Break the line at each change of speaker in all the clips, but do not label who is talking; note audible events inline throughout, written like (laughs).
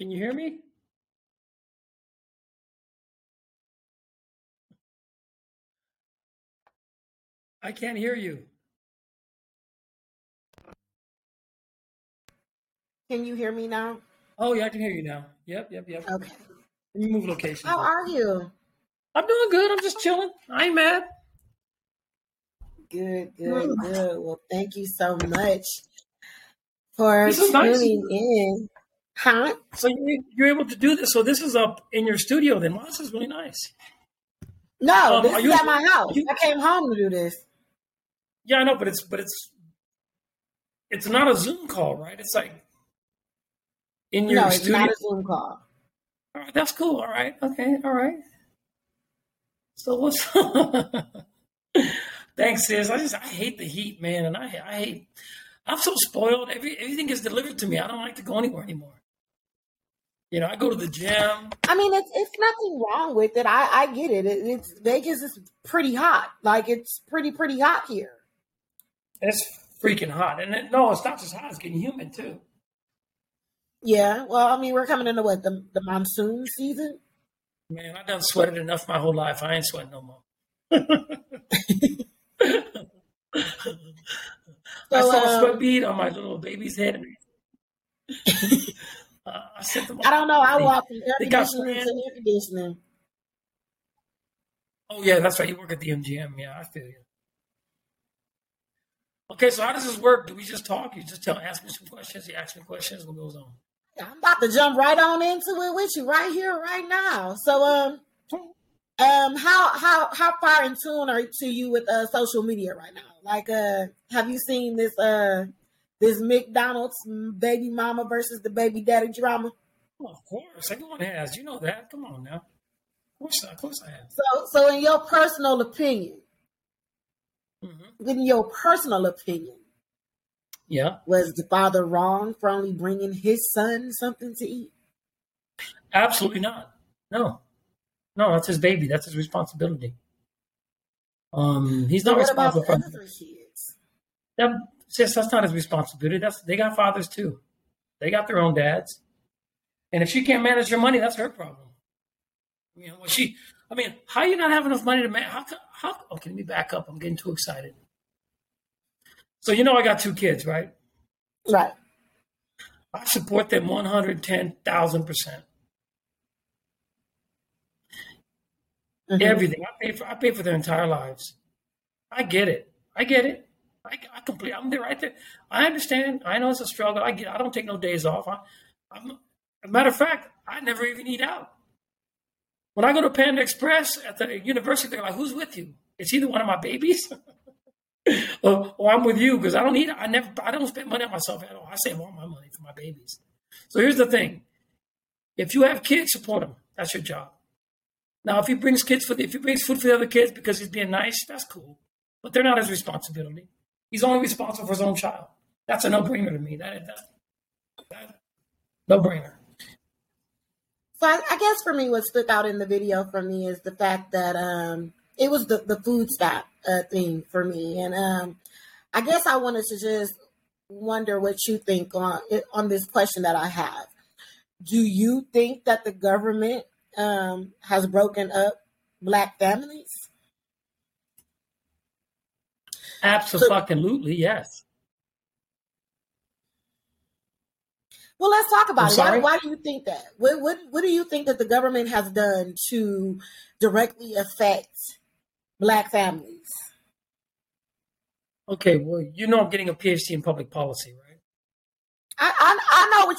Can you hear me? I can't hear you.
Can you hear me now?
Oh, yeah, I can hear you now. Yep, yep, yep.
Okay.
Can you move location.
How are you?
I'm doing good. I'm just chilling. I ain't mad.
Good, good, hmm. good. Well, thank you so much for
is nice.
tuning in. Huh?
So you, you're able to do this. So this is up in your studio then. Wow, this is really nice.
No,
Um,
this
are
is
you-
at my house.
you-
I came home to do this.
Yeah, I know, but it's but it's it's not a Zoom call, right? It's like in your
No, it's
studio.
not a Zoom call.
All right, that's cool. All right, okay, all right. So what's? (laughs) Thanks, sis. I just I hate the heat, man, and I I hate. I'm so spoiled. Every everything is delivered to me. I don't like to go anywhere anymore. You know, I go to the gym.
I mean, it's it's nothing wrong with it. I I get it. it it's Vegas is pretty hot. Like it's pretty pretty hot here.
It's freaking hot, and it, no, it's not just hot. It's getting humid too.
Yeah. Well, I mean, we're coming into what the the monsoon season.
Man, I done sweated enough my whole life. I ain't sweating no more. (laughs) (laughs) I
So,
saw a
um,
sweat bead on my little baby's head. (laughs) uh, I.
I don't know. I
They-
walk from air
they
conditioning to air conditioning.
Oh yeah, that's right. You work at the MGM. Yeah, I feel you. Okay, so how does this work? Do we just talk? You just tell, ask me some questions. You ask me questions. What goes on?
I'm about to jump right on into it with you right here, right now. So, um, um, how how how far in tune are to you with uh social media right now? Like, uh, have you seen this uh this McDonald's baby mama versus the baby daddy drama?
Oh, of course, everyone has. You know that. Come on now. Of course, of course I have.
So, so in your personal opinion,
hmm
in your personal opinion,
Yeah,
was the father wrong for only bringing his son something to eat?
absolutely not. No, no, that's his baby. That's his responsibility. Um, he's
So
not responsible for
other kids?
that. Sis, that's not his responsibility. That's they got fathers too. They got their own dads. And if she can't manage her money, that's her problem. You know, well, she. I mean, how you not have enough money to manage? How? How? Okay, let me back up. I'm getting too excited. So you know, I got two kids, right?
Right.
I support them one hundred ten thousand percent.
Mhm.
Everything I pay for, I pay for their entire lives. I get it. I get it. I, I complete. I'm there right there. I understand. I know it's a struggle. I get. I don't take no days off. I, I'm, a matter of fact, I never even eat out. When I go to Panda Express at the university, they're like, "Who's with you?" It's either one of my babies, (laughs) or, or I'm with you because I don't eat. I never. I don't spend money on myself at all. I save all my money for my babies. So here's the thing: if you have kids, support them. That's your job. Now, if he brings kids for the, if he brings food for the other kids because he's being nice, that's cool. But they're not his responsibility. He's only responsible for his own child. That's a no-brainer to me. That, that, that no-brainer.
So I, I guess for me, what stuck out in the video for me is the fact that um, it was the, the food stop uh, thing for me, and um, I guess I wanted to just wonder what you think on on this question that I have. Do you think that the government um, has broken up black families?
Absolutely, yes.
Well, let's talk
I'm
about it. Why, why do you think that? What, what What do you think that the government has done to directly affect black families?
Okay, well, you know I'm getting a PhD in public policy, right?
I, I I know what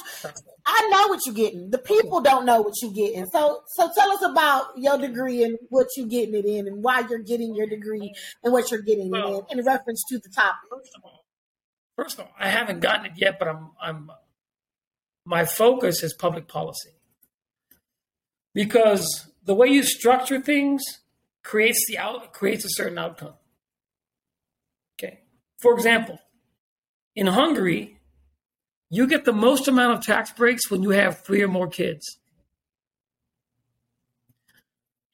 I know what you're getting. The people don't know what you're getting. So so tell us about your degree and what you're getting it in, and why you're getting your degree and what you're getting it
Well-
in in reference to the topic.
First of all, first of all, I haven't gotten it yet, but I'm I'm my focus is public policy because the way you structure things creates the out creates a certain outcome. Okay, for example, in Hungary, you get the most amount of tax breaks when you have three or more kids,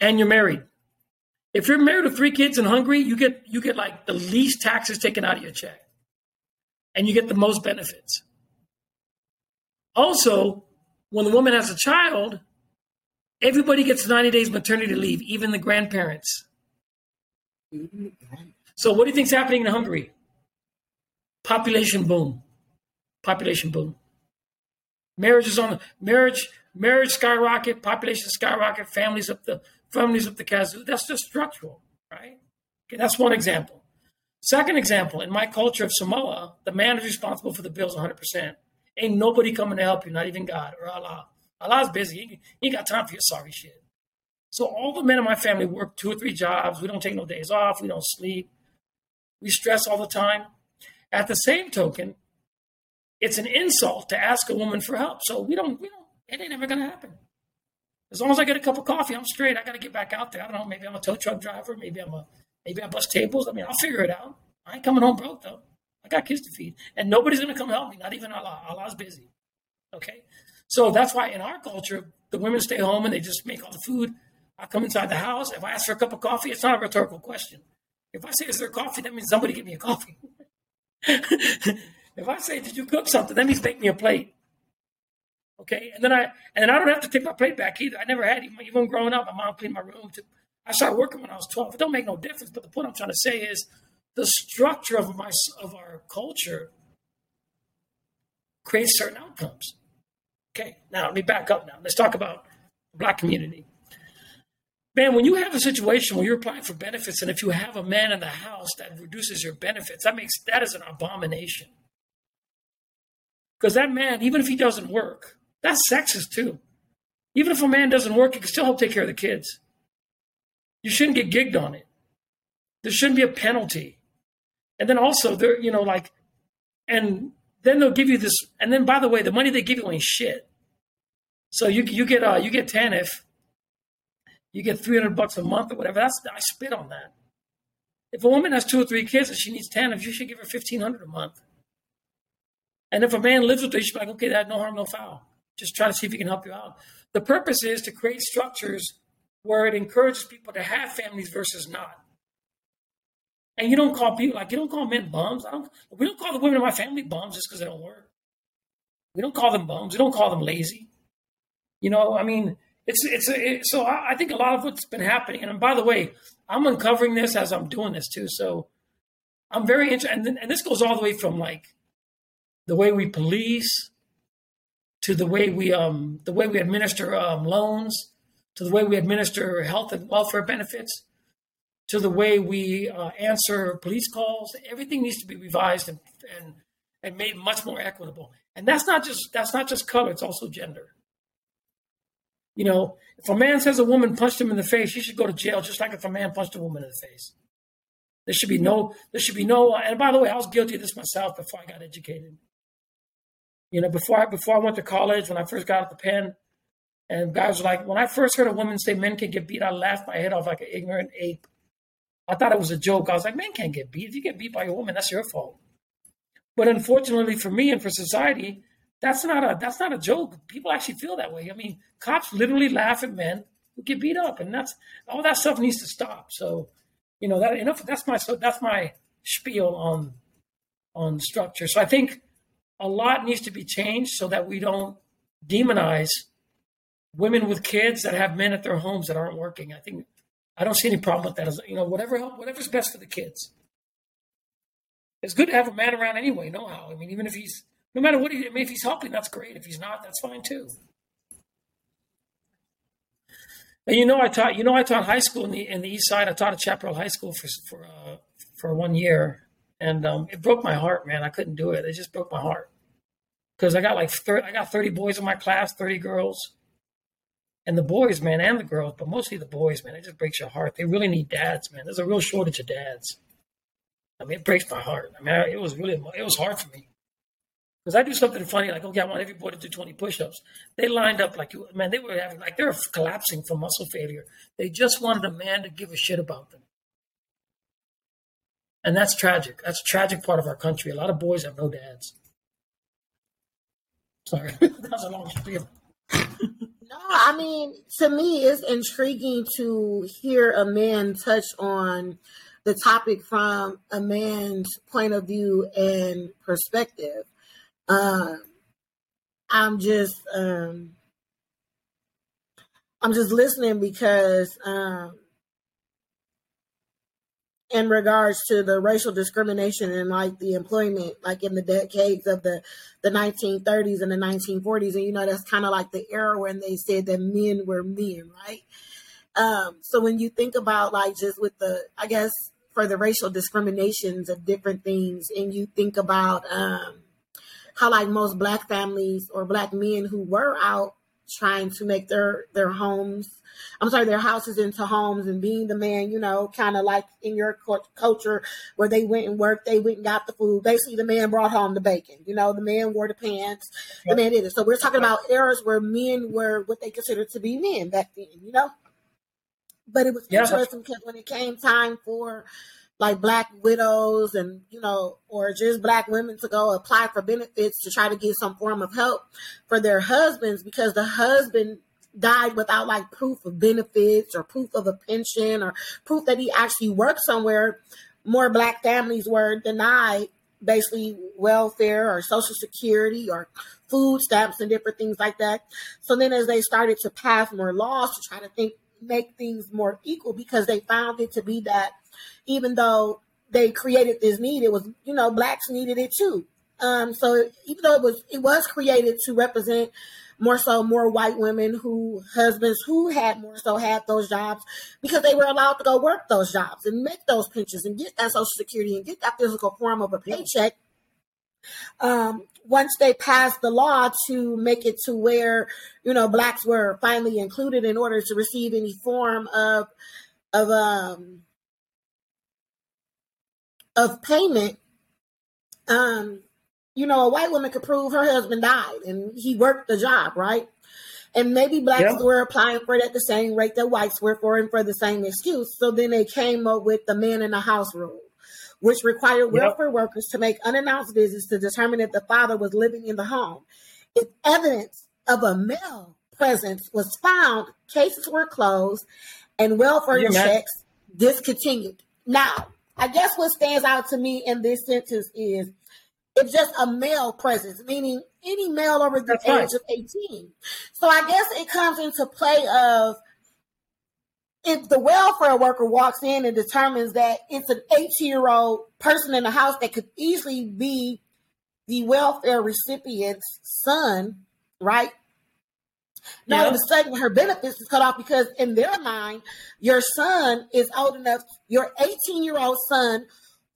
and you're married. If you're married with three kids in Hungary, you get you get like the least taxes taken out of your check, and you get the most benefits. Also, When the woman has a child, everybody gets 90 days maternity leave, even the grandparents. So, what do you think's happening in Hungary? Population boom. Population boom. Marriage is on marriage. Marriage skyrocket. Population skyrocket. Families up the families up the kazoo. That's just structural, right? Okay, that's one example. Second example, in my culture of Samoa, the man is responsible for the bills 100%. Ain't nobody coming to help you, not even God or Allah. Allah's busy. He ain't got time for your sorry shit. So all the men in my family work two or three jobs. We don't take no days off. We don't sleep. We stress all the time. At the same token, it's an insult to ask a woman for help. So we don't, we don't, it ain't ever going to happen. As long as I get a cup of coffee, I'm straight. I got to get back out there. I don't know. Maybe I'm a tow truck driver. Maybe I'm a, maybe I bust tables. I mean, I'll figure it out. I ain't coming home broke though. I got kids to feed, and nobody's going to come help me. Not even Allah. Allah's busy. Okay, so that's why in our culture, the women stay home and they just make all the food. I come inside the house. If I ask for a cup of coffee, it's not a rhetorical question. If I say, "Is there coffee?" That means somebody give me a coffee. (laughs) if I say, "Did you cook something?" That means make me a plate. Okay, and then I and then I don't have to take my plate back either. I never had even, growing up. My mom cleaned my room. To, I started working when I was twelve. It don't make no difference. But the point I'm trying to say is the structure of my of our culture creates certain outcomes. Okay, now let me back up. Now let's talk about black community. Man, when you have a situation where you're applying for benefits, and if you have a man in the house that reduces your benefits, that makes that is an abomination. Because that man, even if he doesn't work, that's sexist too. Even if a man doesn't work, he can still help take care of the kids. You shouldn't get gigged on it. There shouldn't be a penalty. And then also, they're, you know, like, and then they'll give you this. And then, by the way, the money they give you ain't shit. So you you get uh you get TANF you get 300 bucks a month or whatever. That's I spit on that. If a woman has two or three kids and she needs 10, if you should give her 1500 a month. And if a man lives with you should like, okay, that no harm, no foul. Just try to see if he can help you out. The purpose is to create structures where it encourages people to have families versus not. And you don't call people like you don't call men bums. I don't. We don't call the women in my family bums just because they don't work. We don't call them bums. We don't call them lazy. You know, I mean, it's it's it, so I, I think a lot of what's been happening. And by the way, I'm uncovering this as I'm doing this too. So I'm very interested, and, and this goes all the way from like the way we police to the way we um the way we administer um, loans to the way we administer health and welfare benefits to the way we uh, answer police calls everything needs to be revised and, and and made much more equitable and that's not just that's not just color it's also gender you know, if a man says a woman punched him in the face, he should go to jail just like if a man punched a woman in the face. There should be no, there should be no, and by the way, I was guilty of this myself before I got educated. You know, before I, before I went to college, when I first got out the pen, and guys were like, when I first heard a woman say men can get beat, I laughed my head off like an ignorant ape. I thought it was a joke. I was like, men can't get beat. If you get beat by a woman, that's your fault. But unfortunately for me and for society, that's not a that's not a joke. People actually feel that way. I mean, cops literally laugh at men who get beat up, and that's all that stuff needs to stop. So, you know that enough. That's my so that's my spiel on on structure. So I think a lot needs to be changed so that we don't demonize women with kids that have men at their homes that aren't working. I think I don't see any problem with that. As you know, whatever help, whatever's best for the kids. It's good to have a man around anyway. No how. I mean, even if he's no matter what he, I mean, if he's helping, that's great. If he's not, that's fine too. And you know, I taught, you know, I taught high school in the in the East Side. I taught at Chaparral High School for for uh, for one year, and um, it broke my heart, man. I couldn't do it. It just broke my heart because I got like 30, I got thirty boys in my class, thirty girls, and the boys, man, and the girls, but mostly the boys, man. It just breaks your heart. They really need dads, man. There's a real shortage of dads. I mean, it breaks my heart. I mean, it was really it was hard for me. Because I do something funny, like, okay, I want everybody to do 20 push ups. They lined up like, you, man, they were having, like, they were collapsing from muscle failure. They just wanted a man to give a shit about them. And that's tragic. That's a tragic part of our country. A lot of boys have no dads. Sorry, (laughs) that was a long spiel. (laughs)
no, I mean, to me, it's intriguing to hear a man touch on the topic from a man's point of view and perspective. Um, I'm just um, I'm just listening because um, in regards to the racial discrimination and like the employment, like in the decades of the the 1930s and the 1940s, and you know that's kind of like the era when they said that men were men, right? Um, so when you think about like just with the, I guess for the racial discriminations of different things, and you think about um, how like most black families or black men who were out trying to make their their homes I'm sorry, their houses into homes and being the man, you know, kind of like in your culture where they went and worked, they went and got the food. Basically, the man brought home the bacon. You know, the man wore the pants, the man did it. So we're talking about eras where men were what they considered to be men back then, you know? But it was yeah. interesting because when it came time for like black widows and you know or just black women to go apply for benefits to try to get some form of help for their husbands because the husband died without like proof of benefits or proof of a pension or proof that he actually worked somewhere, more black families were denied basically welfare or social security or food stamps and different things like that. So then as they started to pass more laws to try to think make things more equal because they found it to be that even though they created this need, it was, you know, blacks needed it too. Um, so even though it was it was created to represent more so more white women who husbands who had more so had those jobs because they were allowed to go work those jobs and make those pensions and get that social security and get that physical form of a paycheck. Um, once they passed the law to make it to where you know blacks were finally included in order to receive any form of of um of payment um you know, a white woman could prove her husband died and he worked the job, right? And maybe blacks were applying for it at the same rate that whites were for and for the same excuse. So then they came up with the man in the house rule, which required welfare yep. workers to make unannounced visits to determine if the father was living in the home. If evidence of a male presence was found, cases were closed and welfare yeah, checks discontinued. Now, I guess what stands out to me in this sentence is it's just a male presence, meaning any male over the That's age right. of 18. So I guess it comes into play of if the welfare worker walks in and determines that it's an 18 year old person in the house that could easily be the welfare recipient's son, right? Now, all of a sudden, her benefits is cut off because, in their mind, your son is old enough, your 18 year old son,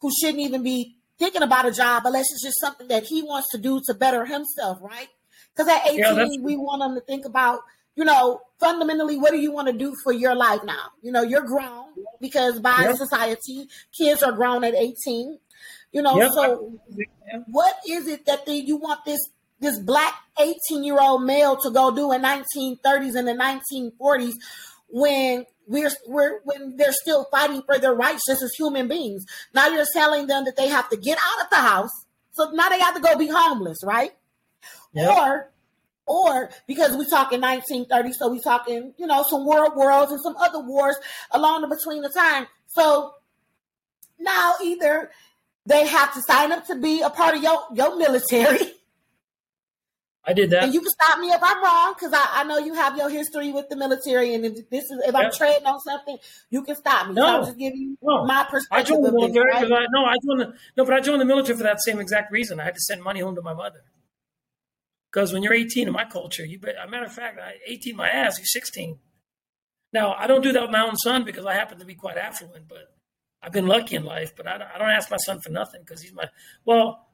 who shouldn't even be thinking about a job unless it's just something that he wants to do to better himself, right? Because at 18, yeah, we want him to think about, you know, fundamentally, what do you want to do for your life now? You know, you're grown because by yep. society, kids are grown at 18. You know, yep. so what is it that you want this this black 18 year old male to go do in 1930s and the 1940s when we're, we're when they're still fighting for their rights just as human beings. Now you're telling them that they have to get out of the house, so now they have to go be homeless, right? Yep. Or or because we talking 1930, so we talking, you know, some world wars and some other wars along the between the time. So now either they have to sign up to be a part of your, your military (laughs)
I did that.
And you can stop me if I'm wrong, because I, I know you have your history with the military, and if this is if I'm treading on something, you can stop me. No, so I'm just giving you no. my perspective. I joined the military
right? I, no, I joined the no, but I joined the military for that same exact reason. I had to send money home to my mother. Because when you're 18 in my culture, you a matter of fact, I 18 my ass, you're 16. Now I don't do that with my own son because I happen to be quite affluent, but I've been lucky in life. But I, I don't ask my son for nothing because he's my well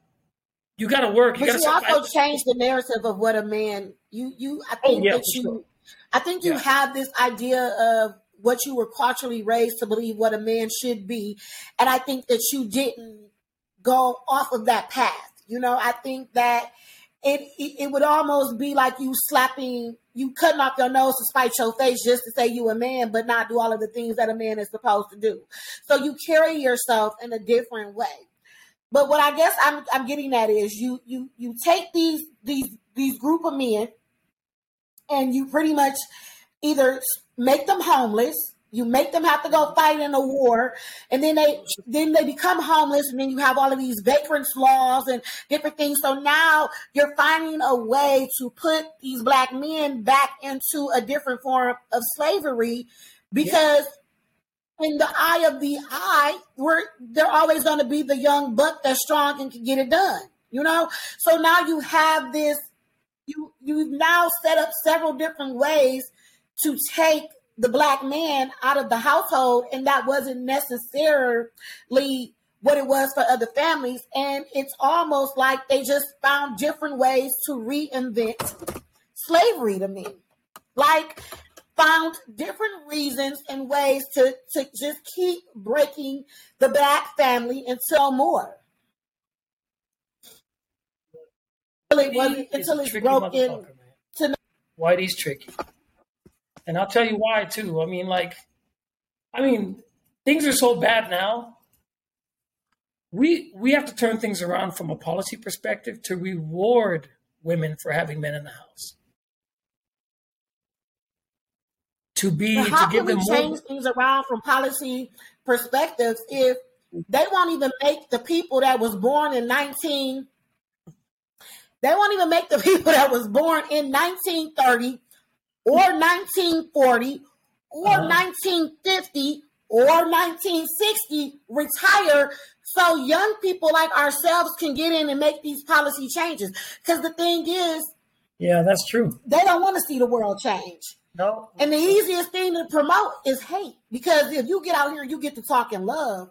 you got to work.
You but you also change the narrative of what a man. You you. I oh, think oh, yeah, that you. Sure. I think you yeah. have this idea of what you were culturally raised to believe what a man should be, and I think that you didn't go off of that path. You know, I think that it, it, it would almost be like you slapping you cutting off your nose to spite your face just to say you a man, but not do all of the things that a man is supposed to do. So you carry yourself in a different way. But what I guess I'm I'm getting at is you you you take these these these group of men and you pretty much either make them homeless You make them have to go fight in a war, and then they then they become homeless, and then you have all of these vagrants laws and different things. So now you're finding a way to put these black men back into a different form of slavery because in the eye of the eye, we're they're always going to be the young buck that's strong and can get it done. You know, so now you have this. You you've now set up several different ways to take the black man out of the household, and that wasn't necessarily what it was for other families. And it's almost like they just found different ways to reinvent slavery to me. Like found different reasons and ways to, to just keep breaking the black family until more.
Until it wasn't until it's broken. To Whitey's tricky. And I'll tell you why too. I mean, like, I mean, things are so bad now. We we have to turn things around from a policy perspective to reward women for having men in the house. To be
but how
to give
can we
them
change
more,
things around from policy perspectives if they won't even make the people that was born in 19 they won't even make the (laughs) people that was born in 1930 or 1940 or uh-huh. 1950 or 1960 retire so young people like ourselves can get in and make these policy changes. Because the thing is,
yeah, that's true.
They don't want to see the world change.
No.
And the easiest thing to promote is hate. Because if you get out here, you get to talk in love.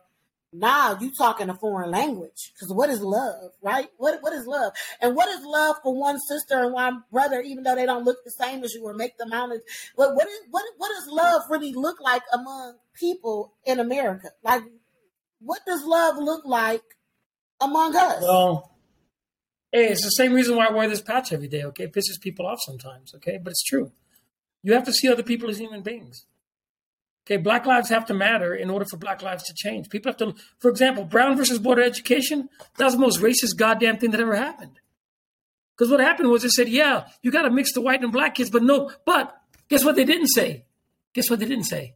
Now you talking a foreign language because what is love, right? What what is love, and what is love for one sister and one brother, even though they don't look the same as you or make the mountains What what is what what does love really look like among people in America? Like, what does love look like among us?
Well, hey, it's the same reason why I wear this patch every day. Okay, it pisses people off sometimes. Okay, but it's true. You have to see other people as human beings. Okay, black lives have to matter in order for black lives to change. People have to, for example, Brown versus Board of Education, that was the most racist goddamn thing that ever happened. Because what happened was they said, yeah, you got to mix the white and black kids, but no, but guess what they didn't say? Guess what they didn't say?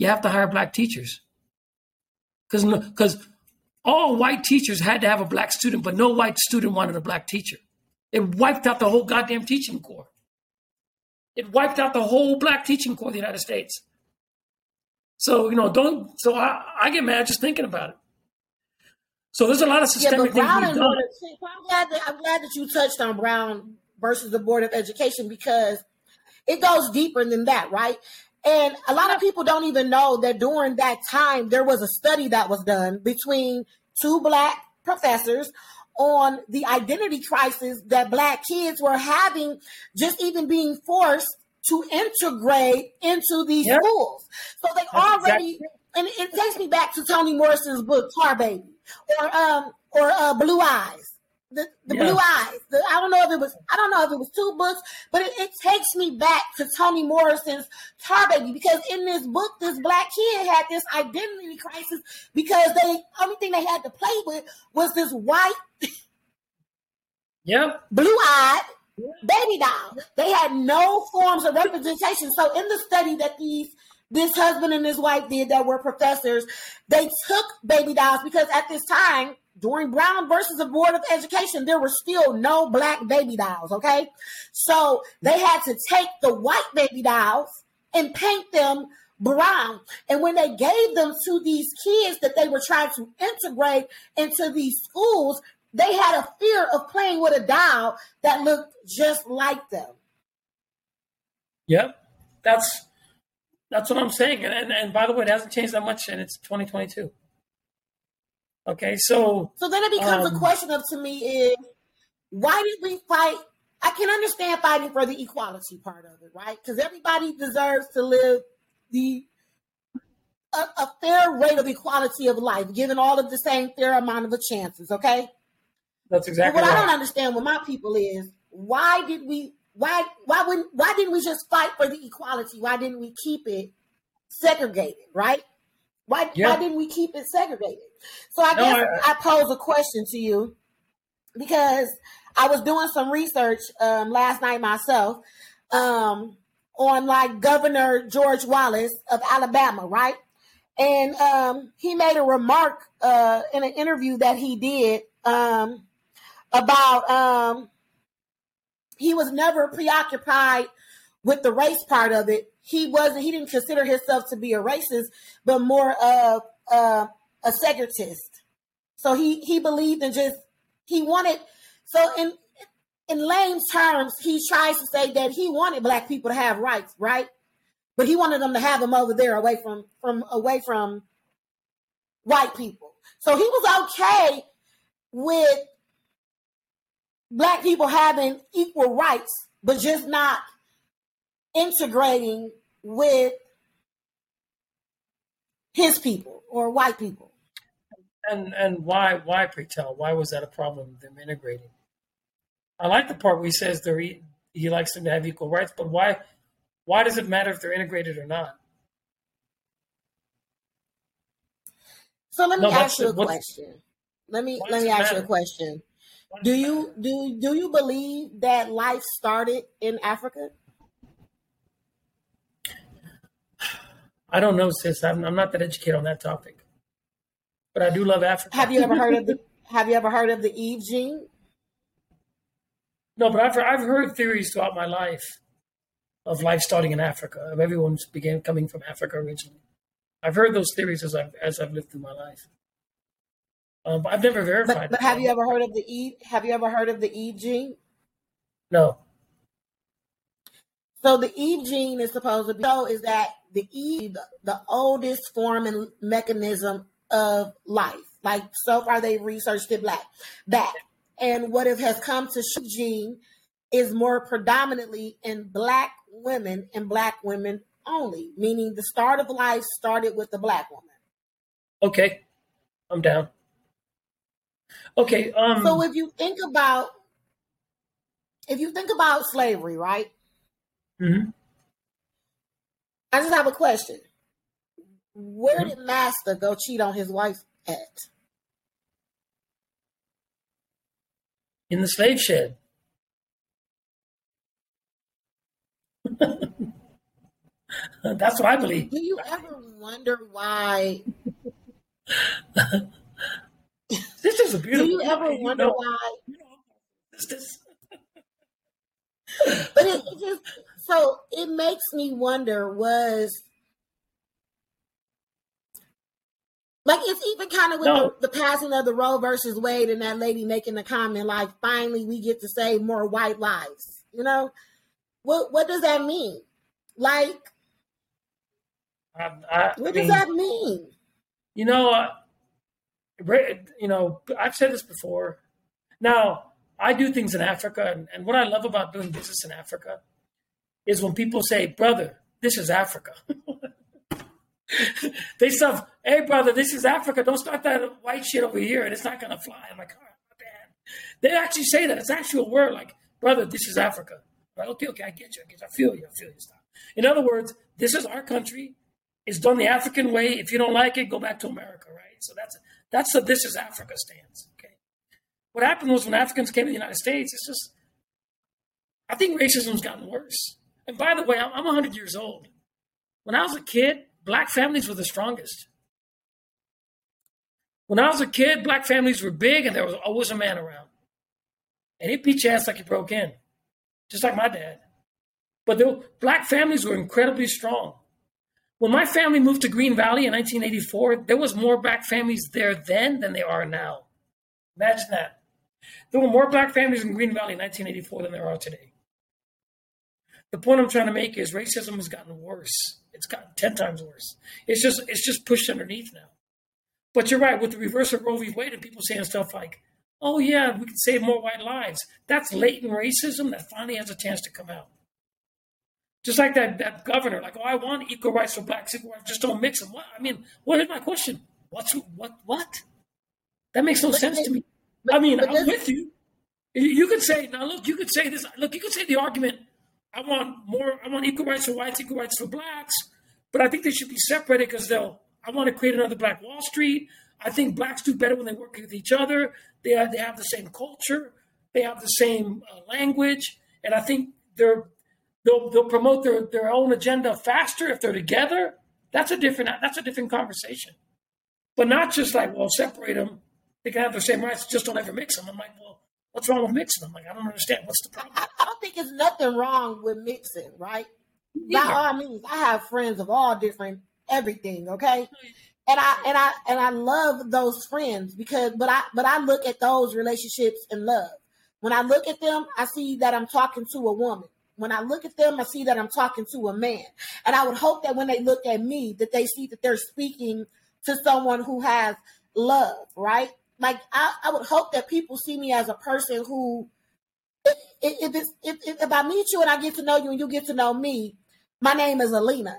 You have to hire black teachers. Because because all white teachers had to have a black student, but no white student wanted a black teacher. It wiped out the whole goddamn teaching corps. It wiped out the whole black teaching corps of the United States. So you know, don't. So I, I get mad just thinking about it. So there's a lot of systemic yeah, things we've done.
I'm glad that I'm glad that you touched on Brown versus the Board of Education because it goes deeper than that, right? And a lot of people don't even know that during that time there was a study that was done between two black professors on the identity crisis that black kids were having, just even being forced to integrate into these yep. schools. So they That's already, exactly. and it takes me back to Toni Morrison's book, Tar Baby, or um, or uh, Blue Eyes. The, the yeah. blue eyes. The, I don't know if it was. I don't know if it was two books, but it, it takes me back to Toni Morrison's Tar Baby because in this book, this black kid had this identity crisis because they only thing they had to play with was this white,
yep,
blue eyed baby doll. They had no forms of representation. So in the study that these this husband and his wife did that were professors, they took baby dolls because at this time, during Brown versus the Board of Education, there were still no black baby dolls. Okay. So they had to take the white baby dolls and paint them brown. And when they gave them to these kids that they were trying to integrate into these schools, they had a fear of playing with a doll that looked just like them.
Yep, that's that's what I'm saying. And, and, and by the way, it hasn't changed that much, and it's 2022. Okay, so
so then it becomes um, a question of to me is why did we fight? I can understand fighting for the equality part of it, right? Because everybody deserves to live the a, a, fair rate of equality of life, given all of the same fair amount of the chances. Okay,
that's exactly.
But
what
right. I don't understand with my people is why did we why why wouldn't why didn't we just fight for the equality? Why didn't we keep it segregated? Right? Why yeah. why didn't we keep it segregated? So I no, guess I, I, pose a question to you because I was doing some research um, last night myself um, on like Governor George Wallace of Alabama, right? And um, he made a remark uh, in an interview that he did um, about um, he was never preoccupied with the race part of it. He wasn't. He didn't consider himself to be a racist, but more of uh, a separatist. So he he believed in just he wanted. So in in lame terms, he tries to say that he wanted black people to have rights, right? But he wanted them to have them over there, away from from away from white people. So he was okay with black people having equal rights, but just not integrating with his people or white people.
And and why why pray tell? Why was that a problem? Them integrating. I like the part where he says they're he likes them to have equal rights, but why why does it matter if they're integrated or not?
So let me no, ask you a question. Let me let me ask matter? you a question. Do you do do you believe that life started in Africa?
I don't know, sis. I'm, I'm not that educated on that topic, but I do love Africa.
Have you ever heard of the (laughs) Have you ever heard of the Eve gene?
No, but I've I've heard theories throughout my life of life starting in Africa. Of everyone's began coming from Africa originally. I've heard those theories as I've as I've lived through my life. Um, but I've never verified.
But, but have you ever heard of the E? Have you ever heard of the E gene?
No.
So the E gene is supposed to be so is that the Eve, the oldest form and mechanism of life. Like so far, they researched it black back, and what it has come to show gene is more predominantly in black women and black women only, meaning the start of life started with the black woman.
Okay, I'm down. Okay. Um,
so if you think about if you think about slavery, right?
Mm-hmm.
I just have a question. Where mm-hmm. did Master go cheat on his wife at?
In the slave shed. (laughs) That's what I believe.
Do you ever wonder why? (laughs)
this is a beautiful.
Do you ever wonder know, why? this. but it, it just so it makes me wonder was like it's even kind of with no. the, the, passing of the Roe versus Wade and that lady making the comment like finally we get to save more white lives. You know what? What does that mean? Like,
I, I,
what does that mean?
You know, uh, you know, I've said this before. Now, I do things in Africa, and, and what I love about doing business in Africa is when people say, "Brother, this is Africa." (laughs) they stuff, "Hey, brother, this is Africa. Don't start that white shit over here, and it's not gonna fly." I'm like, "Oh, man." They actually say that. It's actually a word like, "Brother, this is Africa." Like, okay, okay, I get you. I get you. I feel you. I feel you. Stop. In other words, this is our country. It's done the African way. If you don't like it, go back to America, right? So that's that's the this is Africa stance. Okay. What happened was when Africans came to the United States, it's just I think racism's gotten worse. And by the way, I'm, I'm 100 years old. When I was a kid, black families were the strongest. When I was a kid, black families were big and there was always a man around. And he beat like he broke in, just like my dad. But the black families were incredibly strong. When my family moved to Green Valley in 1984, there was more black families there then than there are now. Imagine that. There were more black families in Green Valley in 1984 than there are today. The point I'm trying to make is racism has gotten worse. It's gotten 10 times worse. It's just it's just pushed underneath now. But you're right, with the reverse of Roe v. Wade and people saying stuff like, oh yeah, we can save more white lives. That's latent racism that finally has a chance to come out. Just like that, that governor, like, oh, I want equal rights for blacks, equal rights, just don't mix them. What? I mean, what is my question? What's what? What? That makes no but, sense to me. But, I mean, I'm with you. You could say now. Look, you could say this. Look, you could say the argument. I want more. I want equal rights for whites, equal rights for blacks. But I think they should be separated because they'll. I want to create another Black Wall Street. I think blacks do better when they work with each other. They have, they have the same culture. They have the same uh, language, and I think they're they'll they'll promote their, their own agenda faster if they're together. That's a different that's a different conversation. But not just like, well, separate them. They can have the same rights, just don't ever mix them. I'm like, well, what's wrong with mixing them? Like, I don't understand. What's the problem?
I, I don't think it's nothing wrong with mixing, right? By all means, I have friends of all different everything, okay? And I and I and I love those friends because but I but I look at those relationships in love. When I look at them, I see that I'm talking to a woman. When I look at them, I see that I'm talking to a man. And I would hope that when they look at me, that they see that they're speaking to someone who has love, right? Like I, I would hope that people see me as a person who, if, if, if, if I meet you and I get to know you and you get to know me, my name is Alina.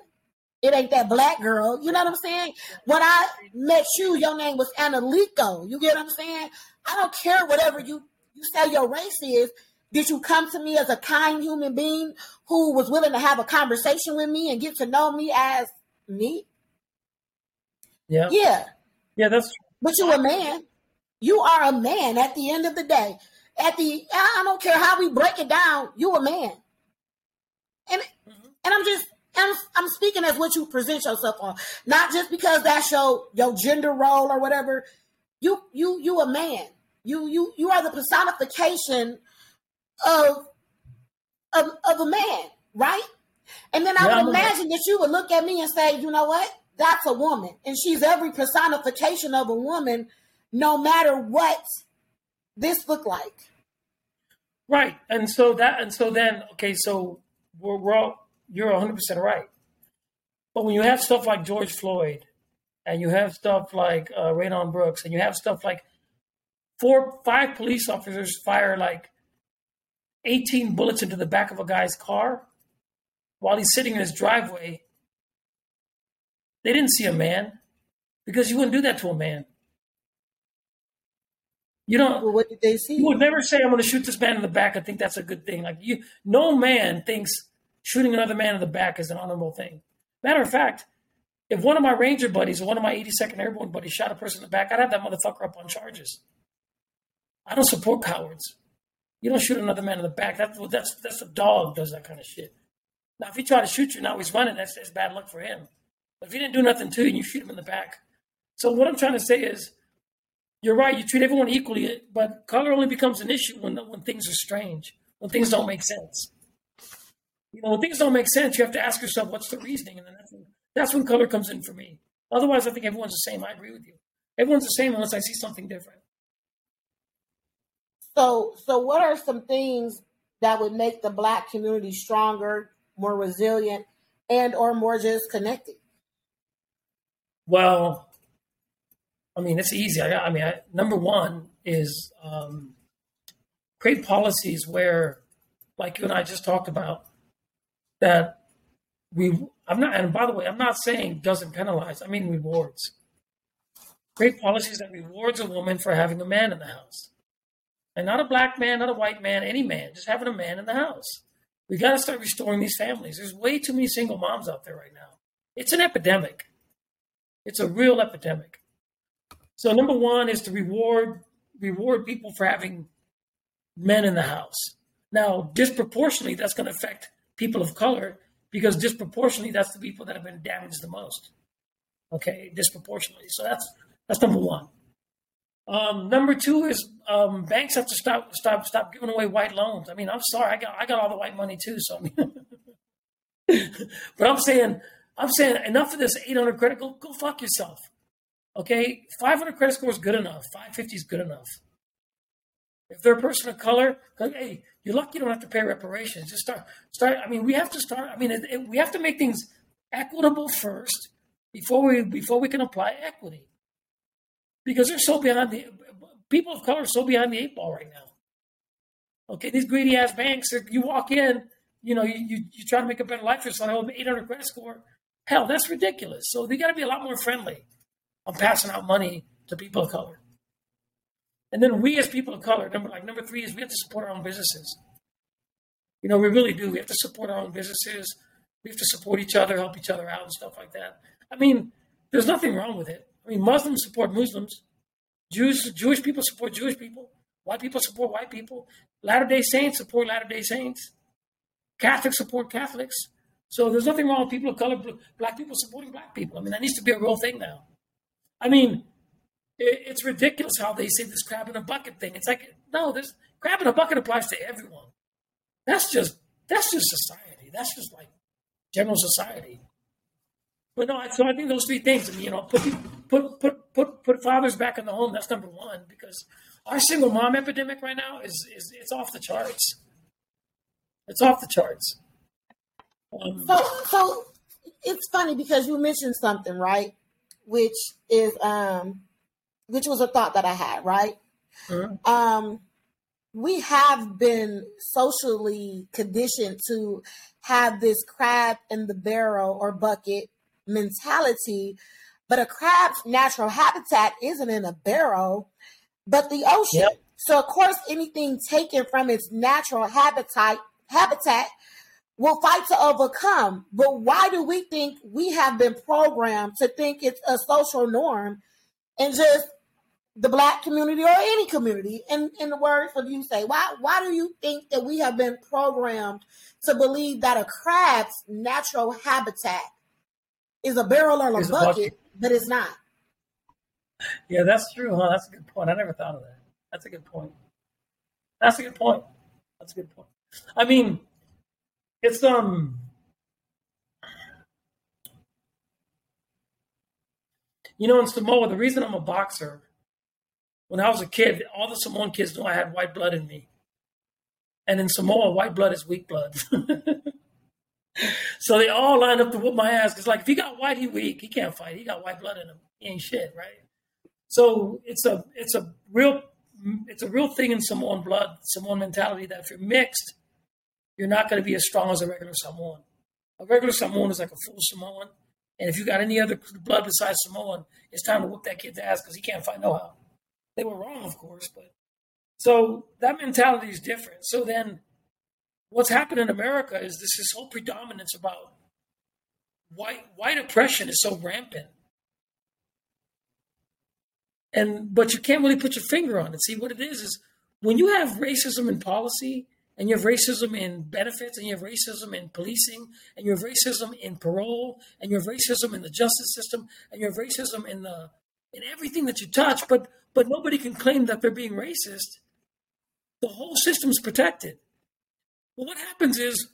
It ain't that black girl. You know what I'm saying? When I met you, your name was Eneliko. You get what I'm saying? I don't care whatever you, you say your race is. Did you come to me as a kind human being who was willing to have a conversation with me and get to know me as me?
Yeah.
Yeah.
Yeah, that's true.
But you're a man. You are a man at the end of the day. At the I don't care how we break it down, you a man. And mm-hmm. and I'm just I'm, I'm speaking as what you present yourself on, not just because that's your your gender role or whatever. You you you a man. You you you are the personification of of, of a man, right? And then I yeah, would imagine that you would look at me and say, you know what? That's a woman. And she's every personification of a woman, no matter what this looked like.
Right. And so that and so then okay, so we're, we're all you're 100% right. But when you have stuff like George Floyd, and you have stuff like uh, Brooks, and you have stuff like four, five police officers fire like 18 bullets into the back of a guy's car while he's sitting in his driveway, they didn't see a man because you wouldn't do that to a man. You don't.
Well, what did they see?
You would never say, "I'm going to shoot this man in the back." I think that's a good thing. Like you, no man thinks shooting another man in the back is an honorable thing. Matter of fact, if one of my Ranger buddies or one of my 82nd Airborne buddies shot a person in the back, I'd have that motherfucker up on charges. I don't support cowards. You don't shoot another man in the back. That's that's that's a dog does that kind of shit. Now, if he tried to shoot you, now he's running. That's, that's bad luck for him. But if he didn't do nothing to you, and you shoot him in the back. So what I'm trying to say is, you're right. You treat everyone equally, but color only becomes an issue when when things are strange, when things don't make sense you know, when things don't make sense, you have to ask yourself, what's the reasoning? And then that's when, that's when color comes in for me. Otherwise, I think everyone's the same. I agree with you. Everyone's the same unless I see something different.
So, so what are some things that would make the black community stronger, more resilient, and or more just connected?
Well, I mean, it's easy. I, I mean, I, number one is um, create policies where, like you and I just talked about, that we I'm not and by the way, I'm not saying doesn't penalize, I mean rewards. Great policies that rewards a woman for having a man in the house. And not a black man, not a white man, any man, just having a man in the house. We got to start restoring these families. There's way too many single moms out there right now. It's an epidemic. It's a real epidemic. So number one is to reward reward people for having men in the house. Now, disproportionately, that's going to affect people of color because disproportionately that's the people that have been damaged the most. Okay, disproportionately. So that's that's number one. Um, number two is um, banks have to stop stop stop giving away white loans. I mean, I'm sorry, I got I got all the white money too. So, (laughs) but I'm saying I'm saying enough of this 800 credit. Go go fuck yourself. Okay, 500 credit score is good enough. 550 is good enough. If they're a person of color, hey, you're lucky you don't have to pay reparations. Just start, start. I mean, we have to start. I mean, it, it, we have to make things equitable first before we before we can apply equity, because they're so beyond the people of color are so beyond the eight ball right now. Okay, these greedy ass banks. If you walk in, you know, you, you, try to make a better life for yourself. I 800 credit score. Hell, that's ridiculous. So they got to be a lot more friendly on passing out money to people of color. And then we as people of color, number like number three is we have to support our own businesses. You know, we really do. We have to support our own businesses. We have to support each other, help each other out, and stuff like that. I mean, there's nothing wrong with it. I mean, Muslims support Muslims. Jews, Jewish people support Jewish people. White people support white people. Latter Day Saints support Latter Day Saints. Catholics support Catholics. So there's nothing wrong with people of color, black people supporting black people. I mean, that needs to be a real thing now. I mean, it's ridiculous how they say this crab in a bucket thing. It's like, no, this crab in a bucket applies to everyone. That's just that's just society. That's just like general society. But no, so I think those three things. You know, put put put put put fathers back in the home. That's number one because our single mom epidemic right now is is it's off the charts. It's off the charts.
Um, so so it's funny because you mentioned something right, which is um, which was a thought that I had right. Uh-huh. Um, we have been socially conditioned to have this crab in the barrel or bucket mentality, but a crab's natural habitat isn't in a barrel, but the ocean. Yep. So of course, anything taken from its natural habitat habitat will fight to overcome. But why do we think we have been programmed to think it's a social norm and just the black community or any community in, in the words of you say why why do you think that we have been programmed to believe that a crab's natural habitat is a barrel or a, bucket, a bucket, but it's not.
Yeah, that's true, huh? That's a good point. I never thought of that. That's a good point. That's a good point. That's a good point. I mean, it's um you know in Samoa, the reason I'm a boxer, when I was a kid, all the Samoan kids knew I had white blood in me. And in Samoa, white blood is weak blood. (laughs) so they all lined up to whoop my ass. Cause like if he got white, he weak. He can't fight. He got white blood in him. He ain't shit, right? So it's a it's a real it's a real thing in Samoan blood, Samoan mentality that if you're mixed, you're not going to be as strong as a regular Samoan. A regular Samoan is like a full Samoan, and if you got any other blood besides Samoan, it's time to whoop that kid's ass because he can't fight no how. They were wrong, of course, but so that mentality is different. So then what's happened in America is this is whole predominance about white white oppression is so rampant. And but you can't really put your finger on it. See what it is is when you have racism in policy and you have racism in benefits and you have racism in policing and you have racism in parole and you have racism in the justice system and you have racism in the in everything that you touch, but but nobody can claim that they're being racist. The whole system's protected. Well, what happens is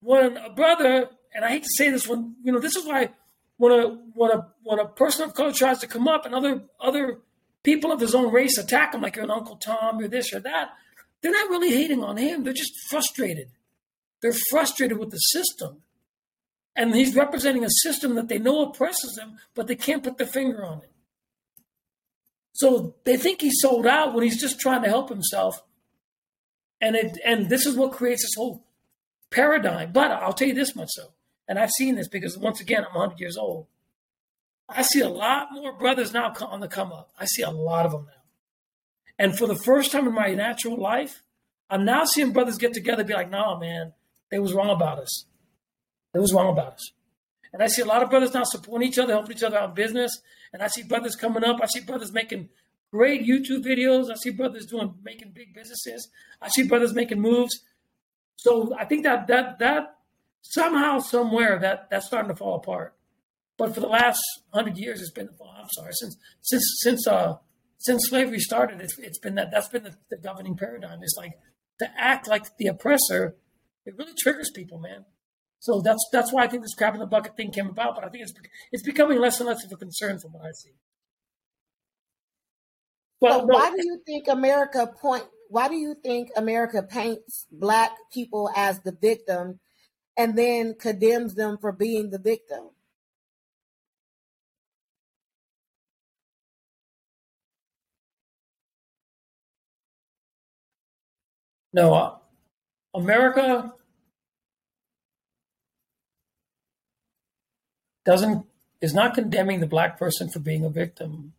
when a brother, and I hate to say this, when you know, this is why when a when a when a person of color tries to come up and other other people of his own race attack him, like you're an Uncle Tom or this or that, they're not really hating on him. They're just frustrated. They're frustrated with the system. And he's representing a system that they know oppresses them, but they can't put their finger on it. So they think he's sold out when he's just trying to help himself and it and this is what creates this whole paradigm. But I'll tell you this much so, and I've seen this because once again I'm 100 years old. I see a lot more brothers now on the come up. I see a lot of them now, and for the first time in my natural life, I'm now seeing brothers get together and be like, "No, man, they was wrong about us. They was wrong about us." And I see a lot of brothers now supporting each other, helping each other out in business. And I see brothers coming up. I see brothers making great YouTube videos. I see brothers doing making big businesses. I see brothers making moves. So I think that that that somehow somewhere that that's starting to fall apart. But for the last hundred years, it's been. Well, I'm sorry, since since since uh since slavery started, it's it's been that that's been the, the governing paradigm. It's like to act like the oppressor. It really triggers people, man. So that's that's why I think this crab in the bucket thing came about. But I think it's it's becoming less and less of a concern from what I see.
Well, no. why do you think America point? Why do you think America paints black people as the victim, and then condemns them for being the victim?
No, uh, America doesn't is not condemning the black person for being a victim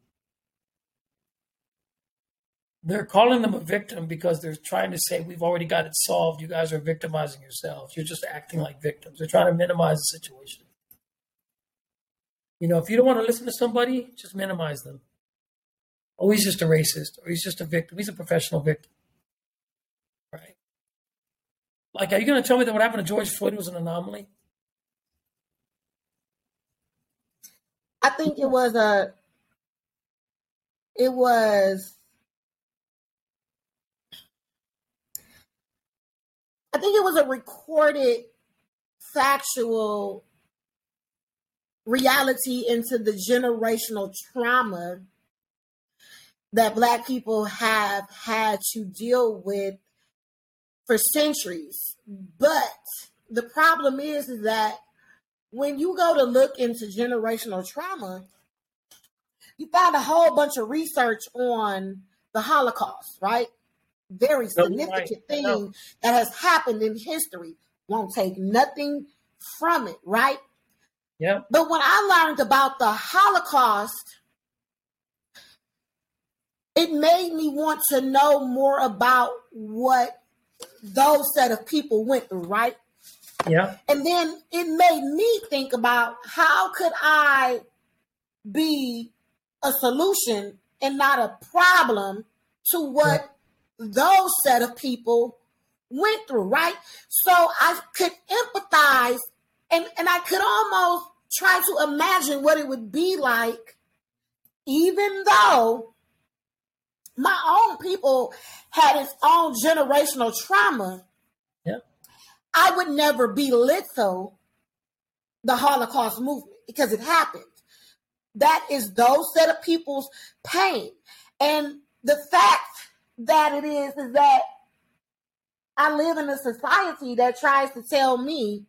they're calling them a victim because they're trying to say we've already got it solved. You guys are victimizing yourselves. You're just acting like victims. They're trying to minimize the situation. You know, if you don't want to listen to somebody, just minimize them. Oh, he's just a racist, or he's just a victim. He's a professional victim, right? Like, are you going to tell me that what happened to George Floyd was an anomaly?
I think it was a. It was. Think it was a recorded, factual reality into the generational trauma that Black people have had to deal with for centuries. But the problem is, is that when you go to look into generational trauma, you find a whole bunch of research on the Holocaust, right? Very significant thing that has happened in history. Won't take nothing from it, right?
Yeah.
But when I learned about the Holocaust, it made me want to know more about what those set of people went through, right?
Yeah.
And then it made me think about how could I be a solution and not a problem to what. Those set of people went through, right? So I could empathize and, and I could almost try to imagine what it would be like, even though my own people had its own generational trauma I would never belittle the Holocaust movement because it happened. That is those set of people's pain. And the fact that it is is that I live in a society that tries to tell me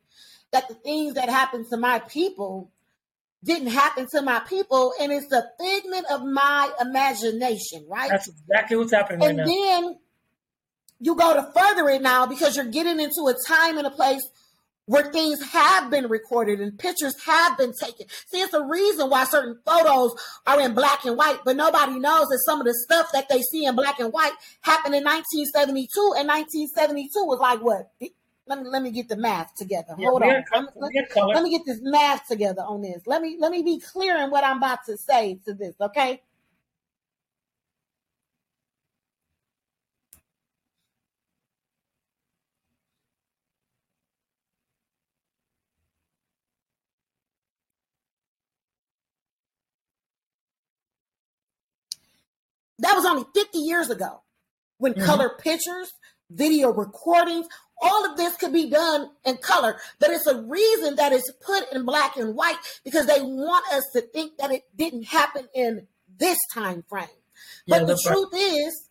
that the things that happened to my people didn't happen to my people, and it's a figment of my imagination, right?
That's exactly what's happening
and
right
now. then you go to further it now because you're getting into a time and a place where things have been recorded and pictures have been taken. See, it's a reason why certain photos are in black and white, but nobody knows that some of the stuff that they see in black and white happened in 1972, and 1972 was like what? Let me let me get the math together. Yeah, Hold on. let, let me get this math together on this. Let me let me be clear in what I'm about to say to this, okay? Only 50 years ago when mm-hmm. color pictures, video recordings, all of this could be done in color, but it's a reason that it's put in black and white because they want us to think that it didn't happen in this time frame. Yeah, but the truth right. is,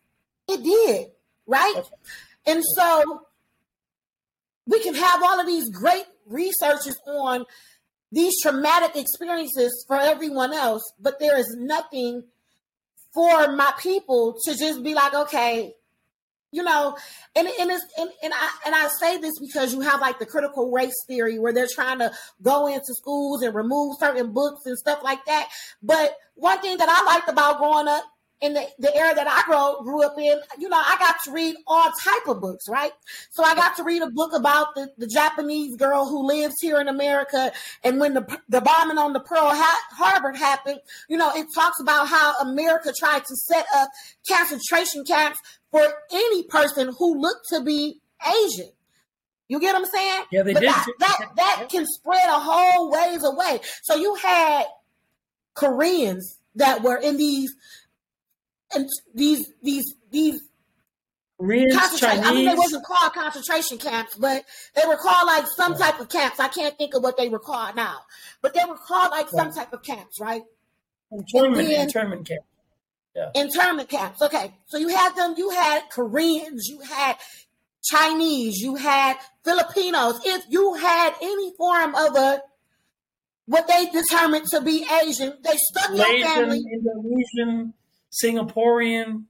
it did, right? Okay. And so we can have all of these great researches on these traumatic experiences for everyone else, but there is nothing for my people to just be like, okay, you know, and and and, and I and I say this because you have like the critical race theory where they're trying to go into schools and remove certain books and stuff like that. But one thing that I liked about growing up in the, the era that I grew, grew up in, you know, I got to read all type of books, right? So I got to read a book about the, the Japanese girl who lives here in America. And when the, the bombing on the Pearl Harbor happened, you know, it talks about how America tried to set up concentration camps for any person who looked to be Asian. You get what I'm saying?
Yeah, they but did.
That, that, that can spread a whole ways away. So you had Koreans that were in these and these these these
Koreans, Chinese. I
mean, they wasn't called concentration camps, but they were called like some type of camps. I can't think of what they were called now, but they were called like some type of camps, right?
Internment, then, internment camp.
Yeah. Internment camps. Okay, so you had them. You had Koreans. You had Chinese. You had Filipinos. If you had any form of a what they determined to be Asian, they stuck Malaysian, your family.
Indonesian, Singaporean.